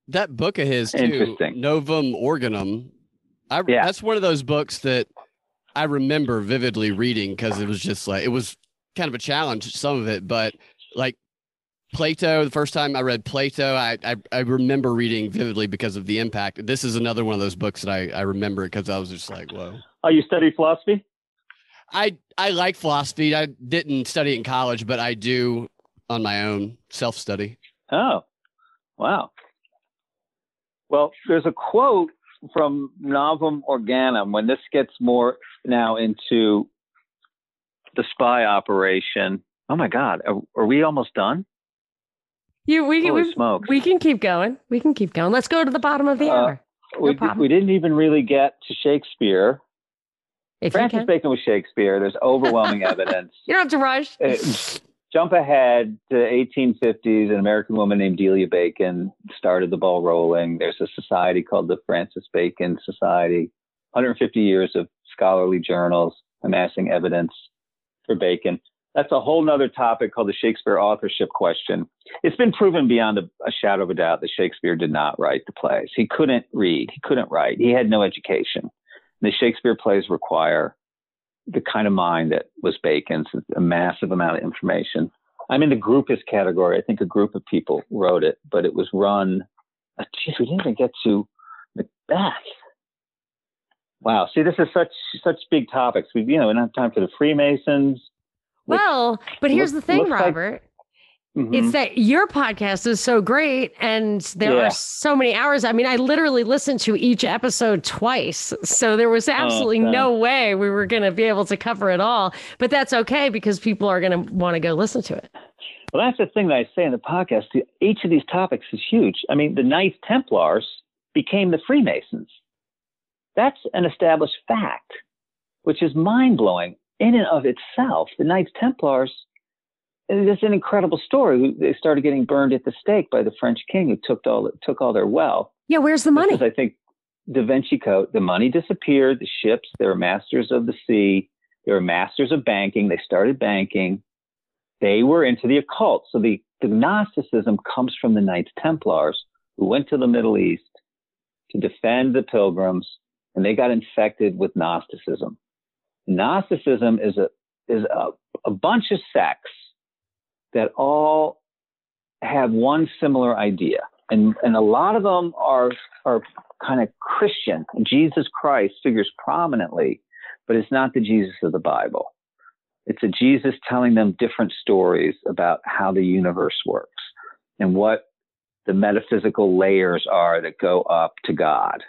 That book of his too, Novum Organum, I, yeah. That's one of those books that I remember vividly reading because it was just like, it was kind of a challenge, some of it, but like Plato, the first time I read Plato, I, I, I remember reading vividly because of the impact. This is another one of those books that I, I remember because I was just like, whoa. Oh, you study philosophy? I, I like philosophy. I didn't study it in college, but I do on my own self study. Oh, wow. Well, there's a quote from Novum Organum, when this gets more now into the spy operation, oh my God, are, are we almost done? You, we, we, we can keep going. We can keep going. Let's go to the bottom of the uh, hour. No we, we didn't even really get to Shakespeare. If Francis Bacon was Shakespeare. There's overwhelming evidence. You don't have to rush. Jump ahead to 1850s, an American woman named Delia Bacon started the ball rolling. There's a society called the Francis Bacon Society, 150 years of scholarly journals amassing evidence for Bacon. That's a whole nother topic called the Shakespeare authorship question. It's been proven beyond a, a shadow of a doubt that Shakespeare did not write the plays. He couldn't read, he couldn't write, he had no education. The Shakespeare plays require the kind of mind that was Bacon's, a massive amount of information. I'm in the groupist category. I think a group of people wrote it, but it was run. Uh, we didn't even get to Macbeth. Wow. See, this is such such big topics. We, you know, we don't have time for the Freemasons. Well, but here's the thing, Robert. Like, Mm-hmm. It's that your podcast is so great and there yeah. are so many hours. I mean, I literally listened to each episode twice. So there was oh, absolutely oh, no way we were going to be able to cover it all. But that's okay because people are going to want to go listen to it. Well, that's the thing that I say in the podcast. Each of these topics is huge. I mean, the Knights Templars became the Freemasons. That's an established fact, which is mind blowing in and of itself. The Knights Templars it's an incredible story. They started getting burned at the stake by the French king who took all took all their wealth. Yeah, where's the money? Because I think Da Vinci Code, the money disappeared. The ships, they were masters of the sea. They were masters of banking. They started banking. They were into the occult. So the, the Gnosticism comes from the Knights Templars who went to the Middle East to defend the pilgrims, and they got infected with Gnosticism. Gnosticism is a is a, a bunch of sects that all have one similar idea. And, and a lot of them are, are kind of Christian. Jesus Christ figures prominently, but it's not the Jesus of the Bible. It's a Jesus telling them different stories about how the universe works and what the metaphysical layers are that go up to God.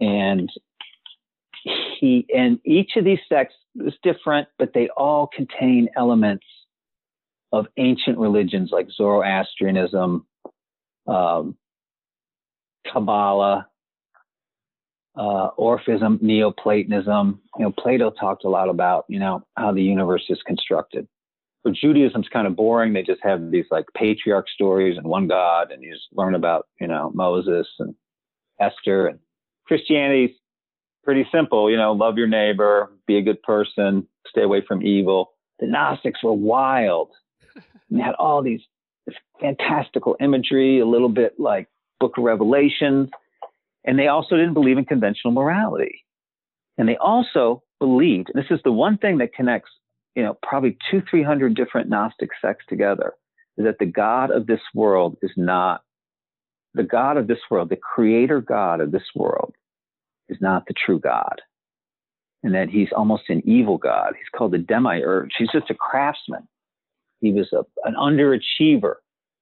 And and each of these sects is different, but they all contain elements of ancient religions like Zoroastrianism, um, Kabbalah, uh, Orphism, Neoplatonism. You know, Plato talked a lot about you know how the universe is constructed. For Judaism's kind of boring. They just have these like patriarch stories and one God, and you just learn about you know Moses and Esther. And Christianity's pretty simple. You know, love your neighbor, be a good person, stay away from evil. The Gnostics were wild and had all these fantastical imagery, a little bit like Book of Revelations. And they also didn't believe in conventional morality. And they also believed, this is the one thing that connects, you know, probably two, three hundred different Gnostic sects together, is that the God of this world is not the God of this world, the creator God of this world, is not the true God. And that he's almost an evil God. He's called the demiurge. He's just a craftsman. He was a, an underachiever,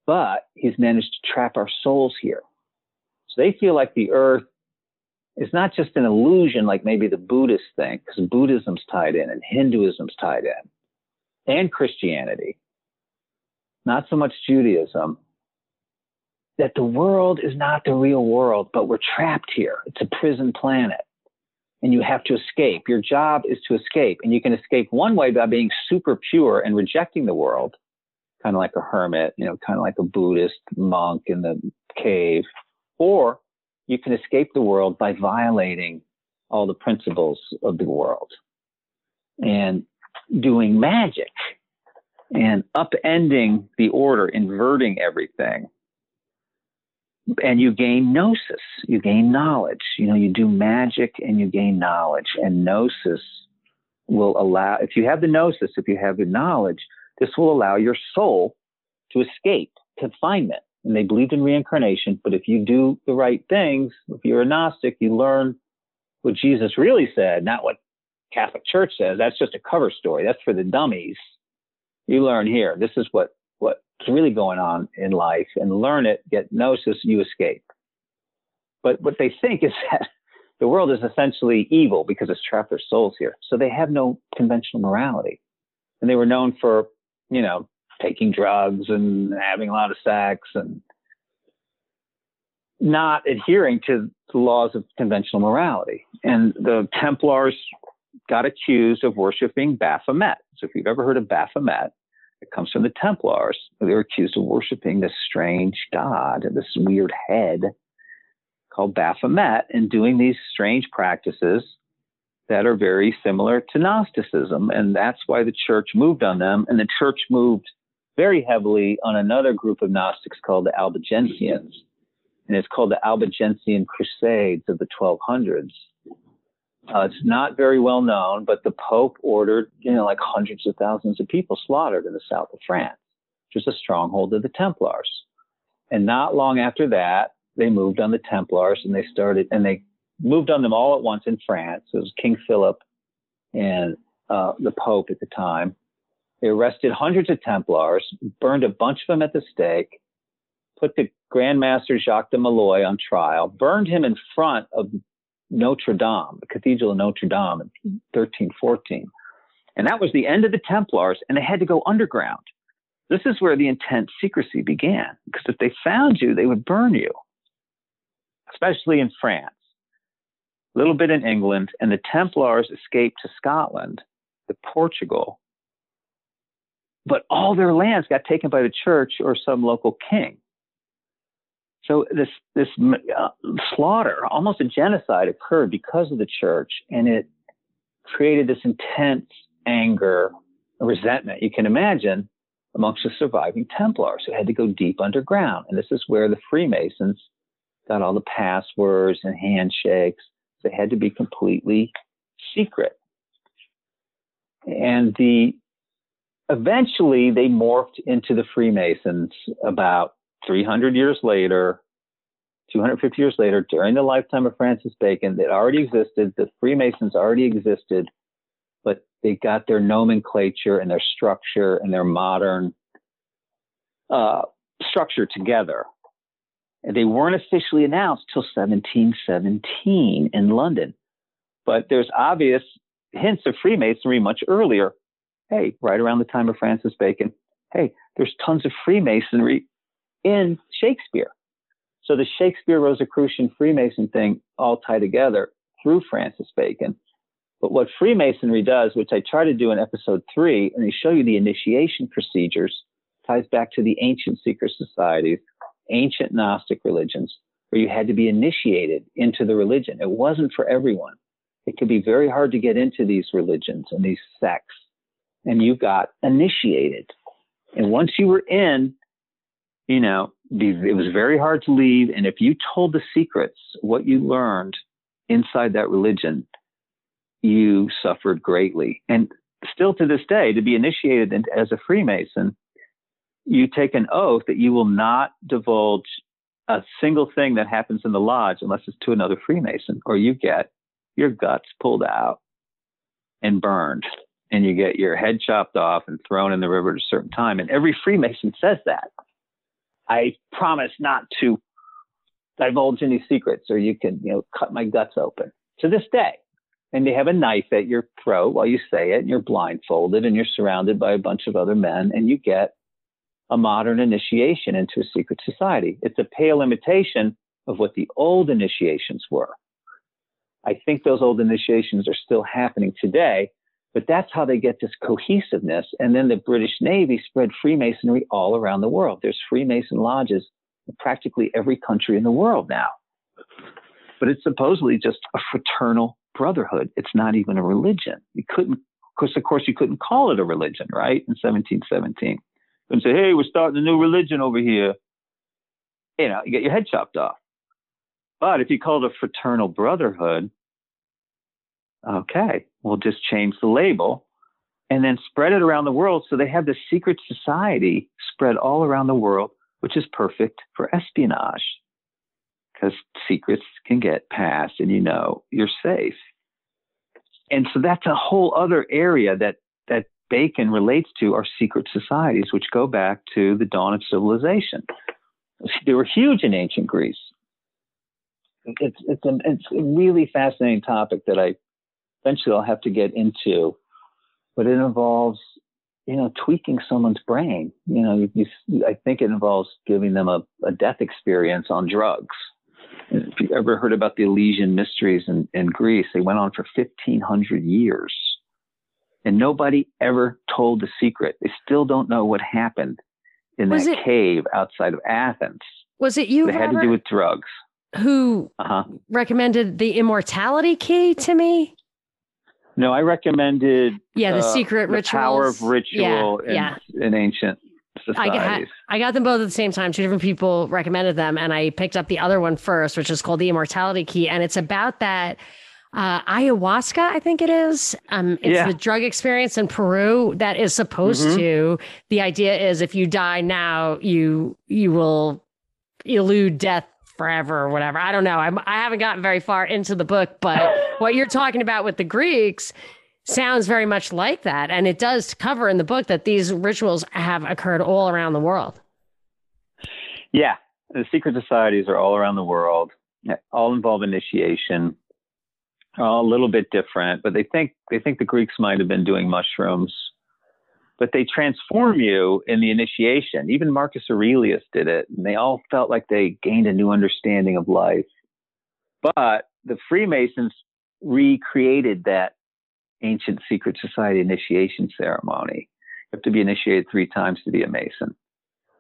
but he's managed to trap our souls here. So they feel like the earth is not just an illusion like maybe the Buddhists think, because Buddhism's tied in and Hinduism's tied in, and Christianity, not so much Judaism, that the world is not the real world, but we're trapped here. It's a prison planet. And you have to escape. Your job is to escape. And you can escape one way by being super pure and rejecting the world, kind of like a hermit, you know, kind of like a Buddhist monk in the cave. Or you can escape the world by violating all the principles of the world and doing magic and upending the order, inverting everything. And you gain gnosis, you gain knowledge. You know, you do magic and you gain knowledge. And gnosis will allow, if you have the gnosis, if you have the knowledge, this will allow your soul to escape confinement. And they believed in reincarnation, but if you do the right things, if you're a Gnostic, you learn what Jesus really said, not what Catholic Church says. That's just a cover story. That's for the dummies you learn here. This is what what's really going on in life, and learn it. Get gnosis, you escape. But what they think is that the world is essentially evil because it's trapped their souls here. So they have no conventional morality, and they were known for you know taking drugs and having a lot of sex and not adhering to the laws of conventional morality. And the Templars got accused of worshiping Baphomet. So if you've ever heard of Baphomet, it comes from the Templars. They're accused of worshiping this strange god, this weird head called Baphomet, and doing these strange practices that are very similar to Gnosticism. And that's why the church moved on them. And the church moved very heavily on another group of Gnostics called the Albigensians. And it's called the Albigensian Crusades of the 1200s. Uh, it's not very well known, but the Pope ordered, you know, like hundreds of thousands of people slaughtered in the south of France, which was a stronghold of the Templars. And not long after that, they moved on the Templars and they started, and they moved on them all at once in France. It was King Philip and uh, the Pope at the time. They arrested hundreds of Templars, burned a bunch of them at the stake, put the Grand Master Jacques de Molay on trial, burned him in front of Notre Dame, the Cathedral of Notre Dame in 1314. And that was the end of the Templars, and they had to go underground. This is where the intense secrecy began, because if they found you, they would burn you, especially in France, a little bit in England, and the Templars escaped to Scotland, to Portugal. But all their lands got taken by the church or some local king. So this this uh, slaughter, almost a genocide, occurred because of the church, and it created this intense anger, resentment. You can imagine amongst the surviving Templars who had to go deep underground, and this is where the Freemasons got all the passwords and handshakes. They had to be completely secret, and the eventually they morphed into the Freemasons about 300 years later, 250 years later, during the lifetime of Francis Bacon, that already existed. The Freemasons already existed, but they got their nomenclature and their structure and their modern uh, structure together. And they weren't officially announced till 1717 in London. But there's obvious hints of Freemasonry much earlier. Hey, right around the time of Francis Bacon. Hey, there's tons of Freemasonry in Shakespeare. So the Shakespeare Rosicrucian Freemason thing all tie together through Francis Bacon. But what Freemasonry does, which I try to do in episode three, and they show you the initiation procedures, ties back to the ancient secret societies, ancient Gnostic religions, where you had to be initiated into the religion. It wasn't for everyone. It could be very hard to get into these religions and these sects. And you got initiated. And once you were in, you know, it was very hard to leave. And if you told the secrets, what you learned inside that religion, you suffered greatly. And still to this day, to be initiated as a Freemason, you take an oath that you will not divulge a single thing that happens in the lodge unless it's to another Freemason, or you get your guts pulled out and burned, and you get your head chopped off and thrown in the river at a certain time. And every Freemason says that. I promise not to divulge any secrets, or you can, you know, cut my guts open. To this day, and they have a knife at your throat while you say it, and you're blindfolded, and you're surrounded by a bunch of other men, and you get a modern initiation into a secret society. It's a pale imitation of what the old initiations were. I think those old initiations are still happening today, but that's how they get this cohesiveness. And then the British Navy spread Freemasonry all around the world. There's Freemason lodges in practically every country in the world now. But it's supposedly just a fraternal brotherhood. It's not even a religion. You couldn't, because of course, you couldn't call it a religion, right? In 1717 and say, hey, we're starting a new religion over here, you know, you get your head chopped off. But if you call it a fraternal brotherhood, okay, we'll just change the label and then spread it around the world. So they have this secret society spread all around the world, which is perfect for espionage because secrets can get passed and you know you're safe. And so that's a whole other area that that Bacon relates to are secret societies, which go back to the dawn of civilization. They were huge in ancient Greece. It's it's a, it's a really fascinating topic that I eventually I'll have to get into, but it involves you know tweaking someone's brain. You know, you, you, I think it involves giving them a, a death experience on drugs. If you ever heard about the Eleusinian mysteries in, in Greece, they went on for 1,500 years and nobody ever told the secret. They still don't know what happened in was that it, cave outside of Athens. Was it you? It had to do with drugs. Who uh-huh. recommended the immortality key to me? No, I recommended. Yeah, the uh, secret the ritual. Power of ritual yeah, in, yeah. in ancient societies. I got, I got them both at the same time. Two different people recommended them, and I picked up the other one first, which is called the Immortality Key, and it's about that uh, ayahuasca, I think it is. Um, it's yeah. the drug experience in Peru that is supposed mm-hmm. to. The idea is if you die now, you you will elude death forever or whatever. I don't know. I'm, I haven't gotten very far into the book, but what you're talking about with the Greeks sounds very much like that, and it does cover in the book that these rituals have occurred all around the world. Yeah, the secret societies are all around the world. All involve initiation all a little bit different, but they think they think the Greeks might have been doing mushrooms. But they transform you in the initiation. Even Marcus Aurelius did it, and they all felt like they gained a new understanding of life. But the Freemasons recreated that ancient secret society initiation ceremony. You have to be initiated three times to be a Mason.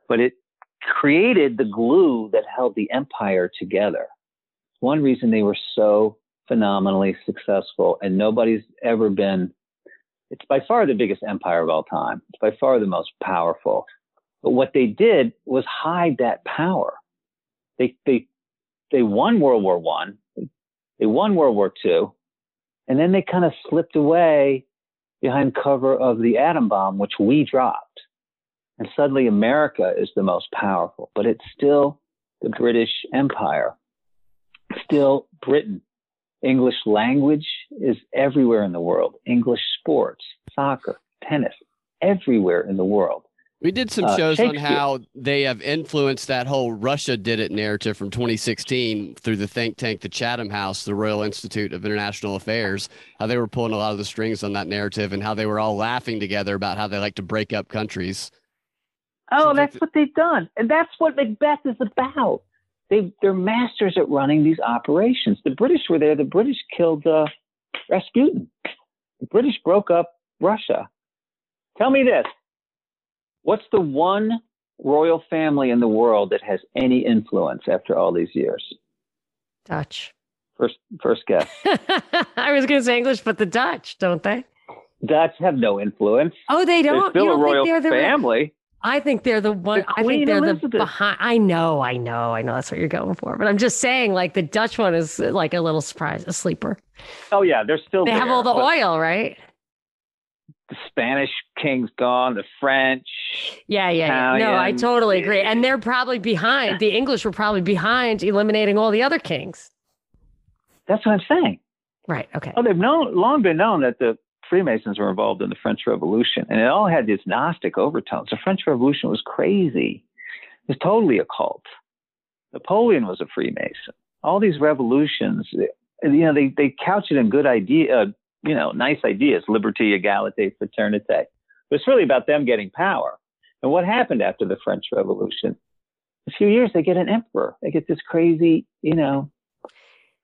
But it created the glue that held the empire together. One reason they were so phenomenally successful, and nobody's ever been. It's by far the biggest empire of all time. It's by far the most powerful. But what they did was hide that power. They they they won World War One, they won World War Two, and then they kind of slipped away behind cover of the atom bomb, which we dropped. And suddenly America is the most powerful, but it's still the British Empire, still Britain, English language is everywhere in the world. English sports, soccer, tennis, everywhere in the world. We did some uh, shows uh, on how they have influenced that whole Russia did it narrative from 2016 through the think tank, the Chatham House, the Royal Institute of International Affairs, how they were pulling a lot of the strings on that narrative and how they were all laughing together about how they like to break up countries. Oh, that's what they've done. And that's what Macbeth is about they they're masters at running these operations. The British were there. The British killed uh, Rasputin. The British broke up Russia. Tell me this: What's the one royal family in the world that has any influence after all these years? Dutch. First, first guess. I was going to say English, but the Dutch, don't they? Dutch have no influence. Oh, they don't. They're still you don't a royal the family. I think they're the one. The I think they're Elizabeth. the behind. I know, I know, I know. That's what you're going for. But I'm just saying, like the Dutch one is uh, like a little surprise, a sleeper. Oh yeah, they're still. They there, have all the oil, right? the Spanish king's gone, the French. Yeah, yeah, Italian, yeah. No, I totally agree. And they're probably behind. The English were probably behind eliminating all the other kings. That's what I'm saying. Right. Okay. Oh, they've known long been known that the Freemasons were involved in the French Revolution, and it all had these Gnostic overtones. The French Revolution was crazy. It was totally occult. Napoleon was a Freemason. All these revolutions, you know, they, they couch it in good idea, uh, you know, nice ideas, liberty, equality, fraternity. But it's really about them getting power. And what happened after the French Revolution? A few years, they get an emperor. They get this crazy, you know,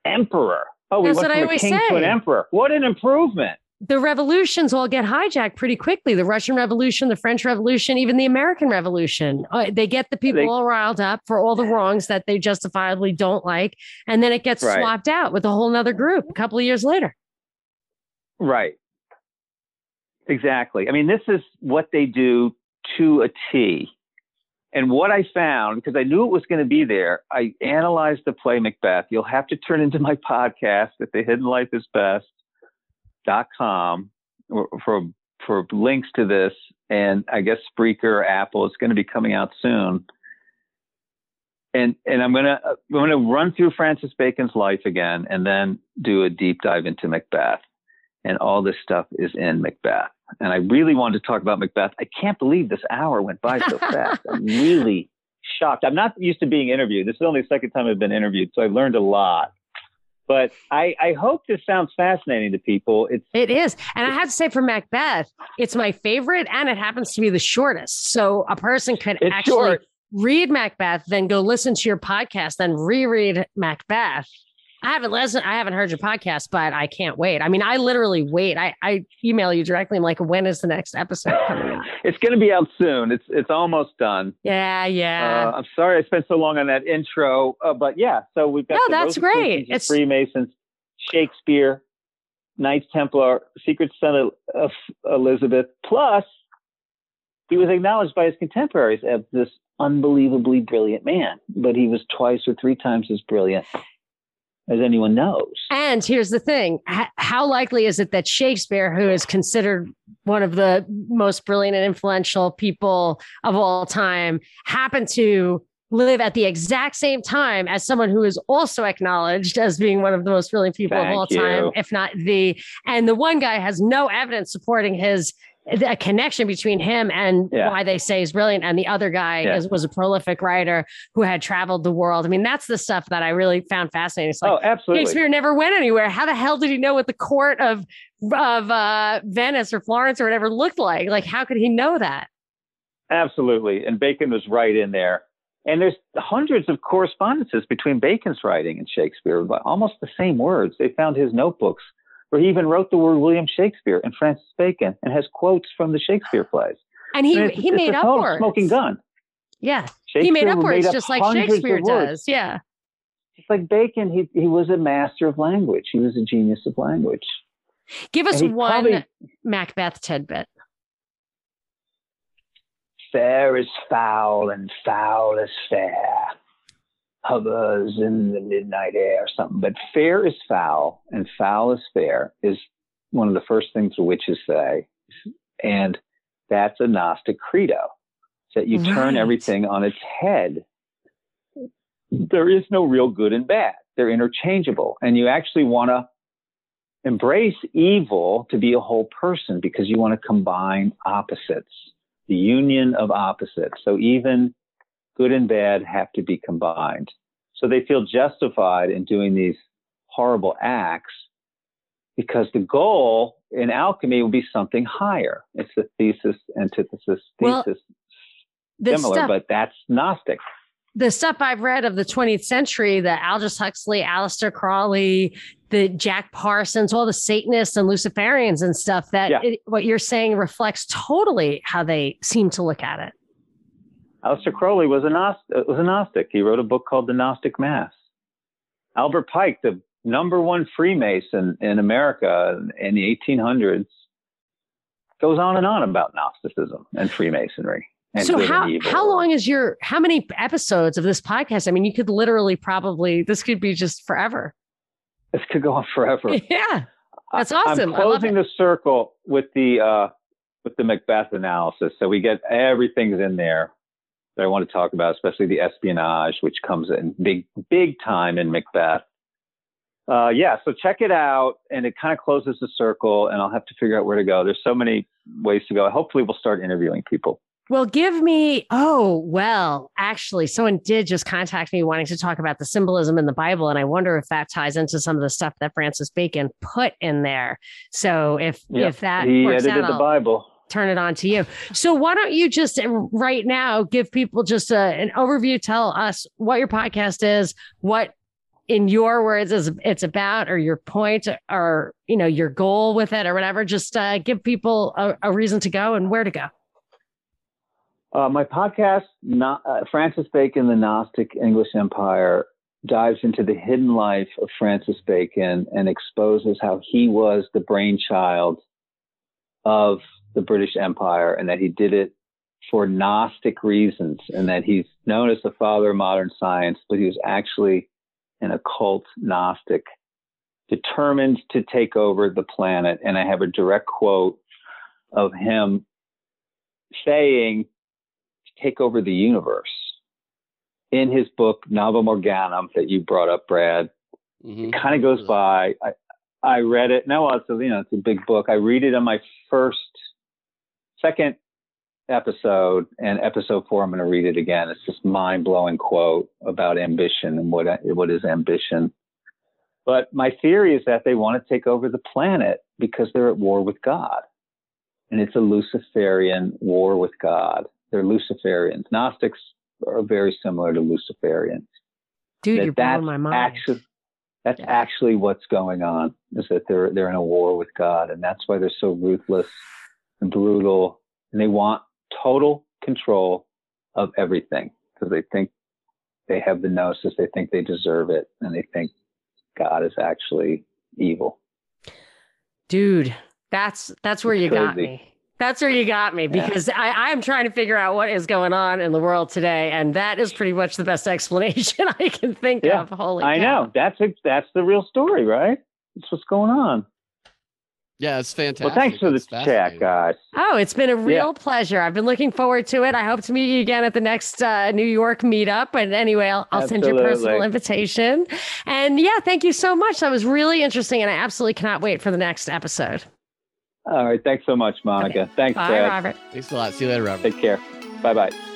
emperor. Oh, we That's went from a king say. to an emperor. What an improvement! The revolutions all get hijacked pretty quickly. The Russian Revolution, the French Revolution, even the American Revolution. Uh, they get the people they, all riled up for all the wrongs that they justifiably don't like. And then it gets right. swapped out with a whole nother group a couple of years later. Right. Exactly. I mean, this is what they do to a T. And what I found, because I knew it was going to be there, I analyzed the play Macbeth. You'll have to turn into my podcast at The Hidden Life is Best com for for links to this, and I guess Spreaker, Apple, is going to be coming out soon. And and I'm gonna I'm gonna run through Francis Bacon's life again, and then do a deep dive into Macbeth, and all this stuff is in Macbeth. And I really wanted to talk about Macbeth. I can't believe this hour went by so fast. I'm really shocked. I'm not used to being interviewed. This is only the second time I've been interviewed, so I learned a lot. But I, I hope this sounds fascinating to people. It's it is, and I have to say for Macbeth, it's my favorite, and it happens to be the shortest. So a person could actually short. read Macbeth, then go listen to your podcast, then reread Macbeth, I haven't listened. I haven't heard your podcast, but I can't wait. I mean, I literally wait. I, I email you directly. I'm like, when is the next episode coming out? it's going to be out soon. It's it's almost done. Yeah, yeah. Uh, I'm sorry I spent so long on that intro, uh, but yeah. So we've got. No, that's great. It's Freemasons, Shakespeare, Knights Templar, Secret Son of Elizabeth. Plus, he was acknowledged by his contemporaries as this unbelievably brilliant man, but he was twice or three times as brilliant as anyone knows. And here's the thing how likely is it that Shakespeare, who is considered one of the most brilliant and influential people of all time, happened to live at the exact same time as someone who is also acknowledged as being one of the most brilliant people Thank of all you. time, if not the. And the one guy has no evidence supporting his a connection between him and yeah. why they say he's brilliant and the other guy yeah. is, was a prolific writer who had traveled the world. I mean that's the stuff that i really found fascinating. It's like oh absolutely. Shakespeare never went anywhere. How the hell did he know what the court of of uh, venice or florence or whatever looked like? Like how could he know that? Absolutely. And bacon was right in there. And there's hundreds of correspondences between bacon's writing and shakespeare almost the same words. They found his notebooks where he even wrote the word William Shakespeare and Francis Bacon and has quotes from the Shakespeare plays. And he, I mean, he made up words. Smoking gun. Yeah. He made up words just like Shakespeare does. Yeah. Just like Bacon, he, he was a master of language. He was a genius of language. Give us one probably, Macbeth tidbit. Fair is foul and foul is fair hovers in the midnight air or something. But fair is foul and foul is fair is one of the first things the witches say. And that's a Gnostic credo. That you right. turn everything on its head. There is no real good and bad. They're interchangeable. And you actually want to embrace evil to be a whole person because you want to combine opposites, the union of opposites. So even good and bad have to be combined. So they feel justified in doing these horrible acts because the goal in alchemy will be something higher. It's the thesis, antithesis, well, thesis, similar, stuff, but that's Gnostic. The stuff I've read of the 20th century, the Aldous Huxley, Aleister Crowley, the Jack Parsons, all the Satanists and Luciferians and stuff, that yeah. it, what you're saying reflects totally how they seem to look at it. Aleister Crowley was a, Gnostic, was a Gnostic. He wrote a book called The Gnostic Mass. Albert Pike, the number one Freemason in America in the 1800s, goes on and on about Gnosticism and Freemasonry. And so how how long is your how many episodes of this podcast? I mean, you could literally probably this could be just forever. This could go on forever. Yeah, that's awesome. I'm closing the circle with the uh, with the Macbeth analysis. So we get everything's in there that I want to talk about, especially the espionage, which comes in big, big time in Macbeth. Uh, yeah, so check it out, and it kind of closes the circle, and I'll have to figure out where to go. There's so many ways to go. Hopefully, we'll start interviewing people. Well, give me, oh, well, actually, someone did just contact me wanting to talk about the symbolism in the Bible. And I wonder if that ties into some of the stuff that Francis Bacon put in there. So if, if that he edited out, the Bible. Turn it on to you. So why don't you just uh, right now give people just a, an overview? Tell us what your podcast is, what in your words is it's about or your point or you know your goal with it or whatever just uh, give people a, a reason to go and where to go uh, my podcast, not, uh, Francis Bacon, The Gnostic English Empire, dives into the hidden life of Francis Bacon and exposes how he was the brainchild of the British Empire and that he did it for Gnostic reasons and that he's known as the father of modern science, but he was actually an occult Gnostic determined to take over the planet. And I have a direct quote of him saying take over the universe. In his book Novum Organum that you brought up, Brad, mm-hmm. it kind of goes by. I, I read it. No, it's a, you know it's a big book. I read it on my first, second episode, and episode four I'm going to read it again. It's this mind blowing quote about ambition and what what is ambition. But my theory is that they want to take over the planet because they're at war with God, and it's a Luciferian war with God. They're Luciferians. Gnostics are very similar to Luciferians. Dude, that you're blowing my mind. Actually, that's yeah. actually what's going on. Is that they're they're in a war with God, and that's why they're so ruthless and brutal, and they want total control of everything because they think they have the gnosis, they think they deserve it, and they think God is actually evil. Dude, that's that's where it's you crazy. got me. That's where you got me because yeah. I, I'm trying to figure out what is going on in the world today, and that is pretty much the best explanation I can think yeah, of. Holy, I cow. know that's a, that's the real story, right? That's what's going on. Yeah, it's fantastic. Well, thanks for the chat, guys. Oh, it's been a real yeah. pleasure. I've been looking forward to it. I hope to meet you again at the next uh, New York meetup. And anyway, I'll, I'll send you a personal invitation. And yeah, thank you so much. That was really interesting, and I absolutely cannot wait for the next episode. All right. Thanks so much, Monica. Okay. Thanks, Bye, Brad. Robert. Thanks a lot. See you later, Robert. Take care. Bye bye.